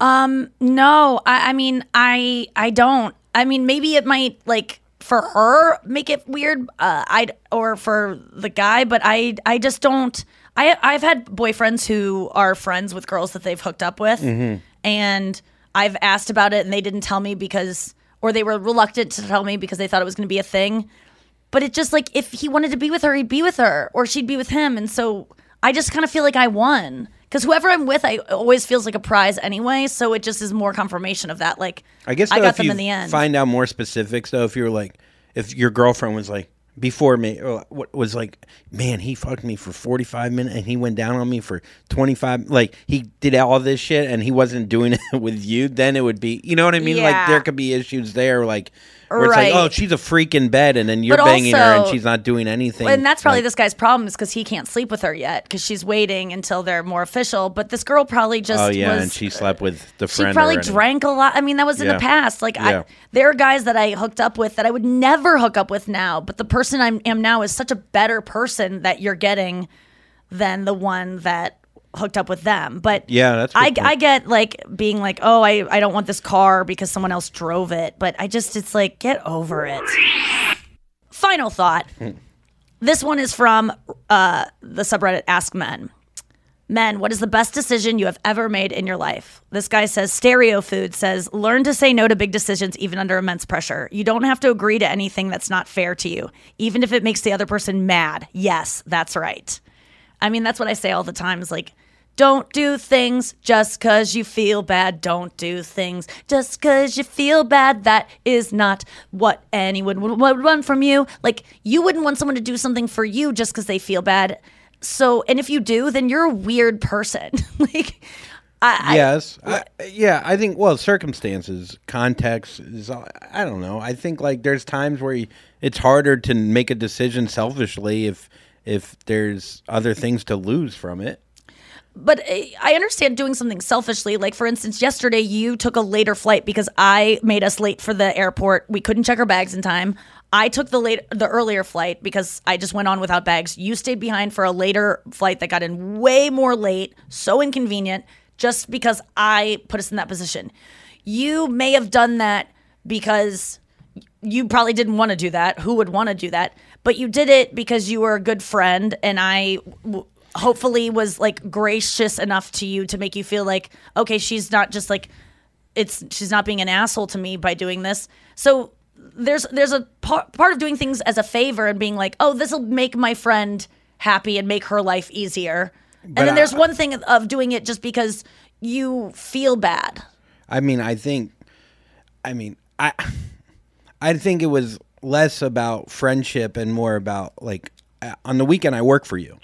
Um, no, I, I mean, I, I don't. I mean, maybe it might like for her make it weird. Uh, I or for the guy, but I I just don't. I I've had boyfriends who are friends with girls that they've hooked up with, and I've asked about it, and they didn't tell me because, or they were reluctant to tell me because they thought it was going to be a thing. But it just like if he wanted to be with her, he'd be with her, or she'd be with him, and so I just kind of feel like I won because whoever I'm with, I always feels like a prize anyway. So it just is more confirmation of that. Like I guess I though, got if them in the end. Find out more specifics though. If you're like, if your girlfriend was like before me, what was like, man, he fucked me for forty five minutes and he went down on me for twenty five. Like he did all this shit and he wasn't doing <laughs> it with you. Then it would be, you know what I mean? Yeah. Like there could be issues there, like. Where it's Right. like, oh, she's a freak in bed, and then you're But banging her, and also- she's not doing anything. and that's probably this guy's problem is because he can't sleep with her yet because she's waiting until they're more official. But this girl probably oh, just Oh yeah, was, and she slept with the she friend. probably already. drank a lot. I mean, that was in Yeah. the past. Like, Yeah. I, there are guys that I hooked up with that I would never hook up with now. But the person I am now is such a better person that you're getting than the one that hooked up with them. But Yeah, that's I, point. I get like being like, oh, I, I don't want this car because someone else drove it. But I just, it's like, get over it. Final thought. This one is from uh, the subreddit Ask Men. Men, what is the best decision you have ever made in your life? This guy says Stereo Food says, learn to say no to big decisions even under immense pressure. You don't have to agree to anything that's not fair to you, even if it makes the other person mad. Yes, that's right. I mean, that's what I say all the time is like, don't do things just because you feel bad. Don't do things just because you feel bad. That is not what anyone would, would want from you. Like, you wouldn't want someone to do something for you just because they feel bad. So, and if you do, then you're a weird person. <laughs> like, I, yes I, yeah i think well circumstances context is i don't know i think like there's times where you, it's harder to make a decision selfishly if if there's other things to lose from it but I- I understand doing something selfishly. Like, for instance, yesterday you took a later flight because I made us late for the airport. We couldn't check our bags in time. I took the late, the earlier flight because I just went on without bags. You stayed behind for a later flight that got in way more late. So inconvenient, just because I put us in that position. You may have done that because you probably didn't want to do that. Who would want to do that? But you did it because you were a good friend, and I hopefully was like gracious enough to you to make you feel like, okay, she's not just like it's she's not being an asshole to me by doing this. So there's there's a part part of doing things as a favor and being like, oh, this will make my friend happy and make her life easier. and then I- there's one thing of doing it just because you feel bad. i mean i think i mean i <laughs> i think it was less about friendship and more about like uh, on the weekend i work for you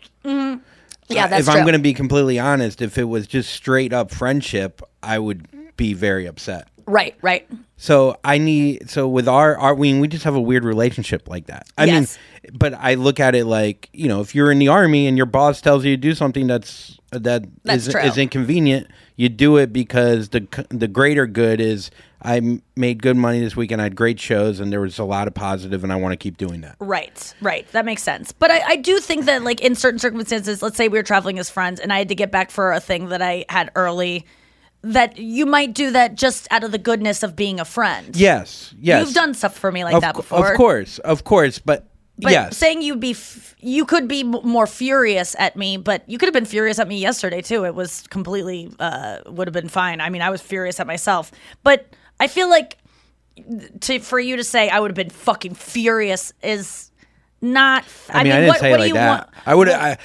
Yeah, that's if true. i'm going to be completely honest if it was just straight up friendship i would be very upset right, right. So I need so with our our we we just have a weird relationship like that. I Yes. mean, but I look at it like you know if you're in the army and your boss tells you to do something that's that That's is, true. is inconvenient, you do it because the c- the greater good is I made good money this weekend. I had great shows and there was a lot of positive, and I want to keep doing that. Right, right. That makes sense. But I, I do think that, like, in certain circumstances, let's say we were traveling as friends and I had to get back for a thing that I had early, that you might do that just out of the goodness of being a friend. Yes, yes, You've done stuff for me like of, that before. Of course, of course, but, But yes, saying you'd be, f- you could be m- more furious at me, but you could have been furious at me yesterday too. It was completely, uh, would have been fine. I mean, I was furious at myself, but I feel like to for you to say I would have been fucking furious is not. I mean, I, didn't what, say what like you that. want? I would. I.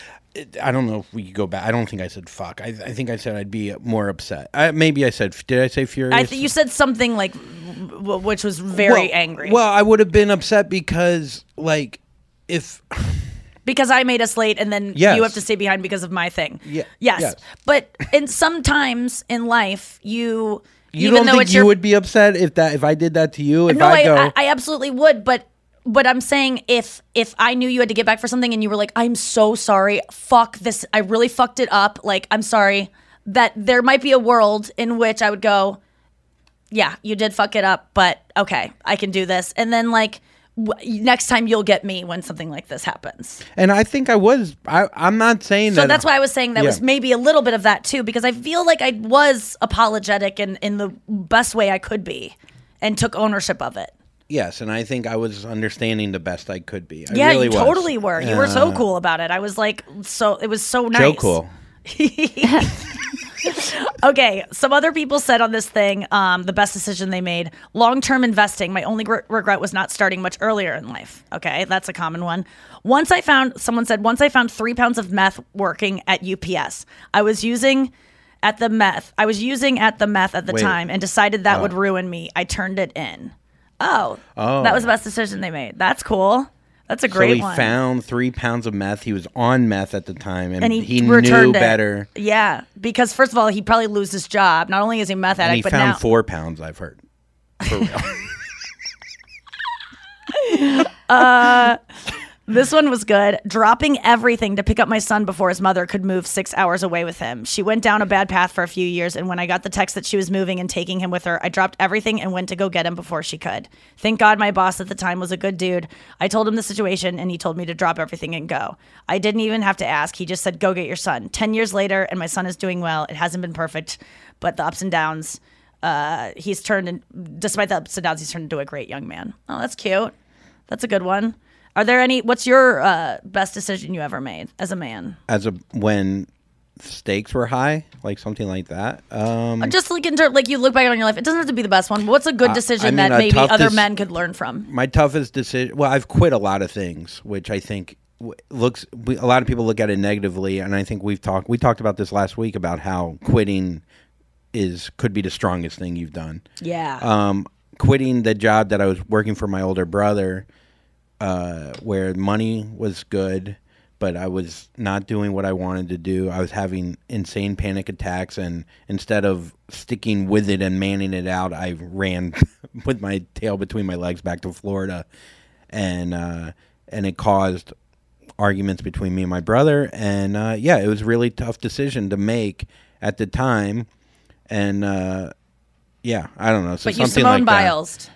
I don't know if we could go back. I don't think I said fuck. I, I think I said I'd be more upset. I, maybe I said. Did I say furious? I think you said something like, w- which was very well, angry. Well, I would have been upset because, like, if <sighs> because I made us late, and then Yes. you have to stay behind because of my thing. Yeah, Yes, yes. but in sometimes in life, you you even don't think you your would be upset if that if I did that to you, if no, I go, I, I absolutely would, but but I'm saying if if I knew you had to get back for something and you were like, I'm so sorry, fuck this, I really fucked it up. Like, I'm sorry. That there might be a world in which I would go, yeah, you did fuck it up, but okay, I can do this. And then like next time you'll get me when something like this happens. and I think I was. I, I'm not saying that. So that. that's why I was saying that Yeah. was maybe a little bit of that too, because I feel like I was apologetic in, in the best way I could be and took ownership of it. Yes, and I think I was understanding the best I could be. I yeah, really you was. totally were. You were so Uh, cool about it. I was like, so it was so nice. So cool. <laughs> okay, some other people said on this thing, um, the best decision they made long term investing. My only re- regret was not starting much earlier in life. Okay, that's a common one. Once I found, someone said, once I found three pounds of meth working at UPS, I was using at the meth, I was using at the meth at the Wait. time and decided that Oh. would ruin me. I turned it in. Oh, Oh. that was the best decision they made. That's cool. That's a So great he one. found three pounds of meth. He was on meth at the time, and, and he, he, knew it. better. Yeah, because first of all, he'd probably lose his job. Not only is he meth And addict, he but found now four pounds. I've heard. For real. <laughs> uh, this one was good. Dropping everything to pick up my son before his mother could move six hours away with him. She went down a bad path for a few years, and when I got the text that she was moving and taking him with her, I dropped everything and went to go get him before she could. Thank God my boss at the time was a good dude. I told him the situation, and he told me to drop everything and go. I didn't even have to ask. He just said, Go get your son. 10 years later, and my son is doing well. It hasn't been perfect, but the ups and downs. Uh, he's turned, despite the ups and downs, he's turned into a great young man. Oh, that's cute. That's a good one. Are there any? What's your uh, best decision you ever made as a man? As a when stakes were high, like something like that. Um, Just like in terms, like you look back on your life, it doesn't have to be the best one. But what's a good Uh, decision I mean, that a maybe tough other dec- men could learn from? my toughest decision. Well, I've quit a lot of things, which I think w- looks. we- A lot of people look at it negatively, and I think we've talked. We talked about this last week about how quitting is could be the strongest thing you've done. Yeah. Um, quitting the job that I was working for my older brother, uh, where money was good, but I was not doing what I wanted to do. I was having insane panic attacks, and instead of sticking with it and manning it out, I ran <laughs> with my tail between my legs back to Florida, and uh, and it caused arguments between me and my brother. And uh, yeah, it was a really tough decision to make at the time, and uh, yeah, I don't know. So but you Simone like that. Biles.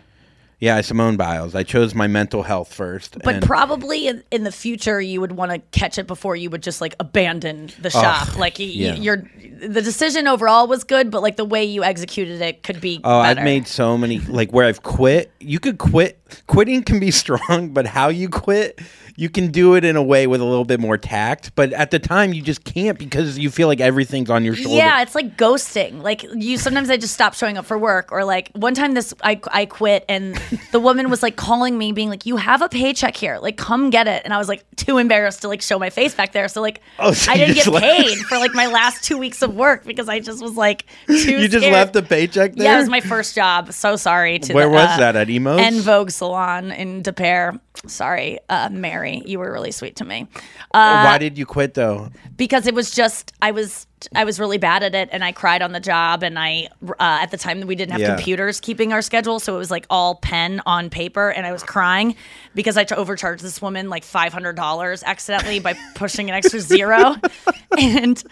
Yeah, I Simone Biles. I chose my mental health first. But and- probably in, in the future, you would want to catch it before you would just like abandon the shop. like y- y- yeah. your the decision overall was good, but like the way you executed it could be. Oh, better. I've made so many like where I've quit. You could quit. Quitting can be <laughs> strong, but how you quit, you can do it in a way with a little bit more tact. But at the time, you just can't because you feel like everything's on your shoulder. Yeah, it's like ghosting. Like you sometimes I just stop showing up for work or like one time this I I quit and the woman was like calling me being like you have a paycheck here. Like come get it. And I was like too embarrassed to like show my face back there. So like <laughs> Oh, so I didn't get left- paid for like my last 2 weeks of work because I just was like too <laughs> you just scared. left the paycheck there. Yeah, it was my first job. So sorry to Where the, was uh, that at Emo's? En Vogue Salon in De Pere. Sorry, uh, Mary, you were really sweet to me. Uh, Why did you quit though? because it was just I was I was really bad at it and I cried on the job and I uh, at the time we didn't have Yeah. computers keeping our schedule so it was like all pen on paper and I was crying because I overcharged this woman like five hundred dollars accidentally by pushing an extra zero <laughs> and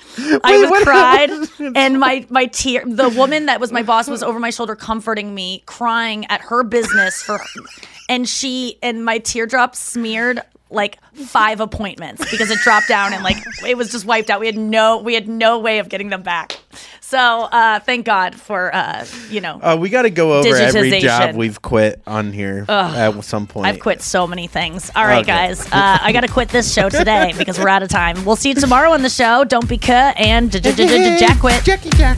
I was cried and my my tear the woman that was my boss was over my shoulder comforting me crying at her business for and she and my teardrops smeared like five appointments because it dropped down and like it was just wiped out. We had no we had no way of getting them back. So uh thank God for uh you know Uh, we got to go over every job we've quit on here Ugh. at some point. I've quit so many things. All right, Okay. guys. Uh, I got to quit this show today because we're out of time. We'll see you tomorrow on the show. Don't be cut and Jack quit. Jackie Jack.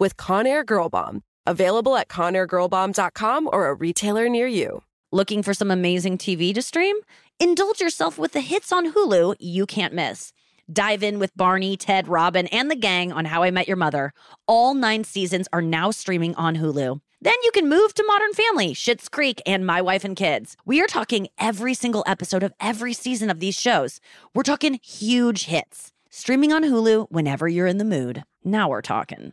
with Conair Girl Bomb. Available at ConairGirlBomb.com or a retailer near you. Looking for some amazing TV to stream? Indulge yourself with the hits on Hulu you can't miss. Dive in with Barney, Ted, Robin, and the gang on How I Met Your Mother. All nine seasons are now streaming on Hulu. Then you can move to Modern Family, Schitt's Creek, and My Wife and Kids. We are talking every single episode of every season of these shows. We're talking huge hits. Streaming on Hulu whenever you're in the mood. Now we're talking.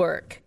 work.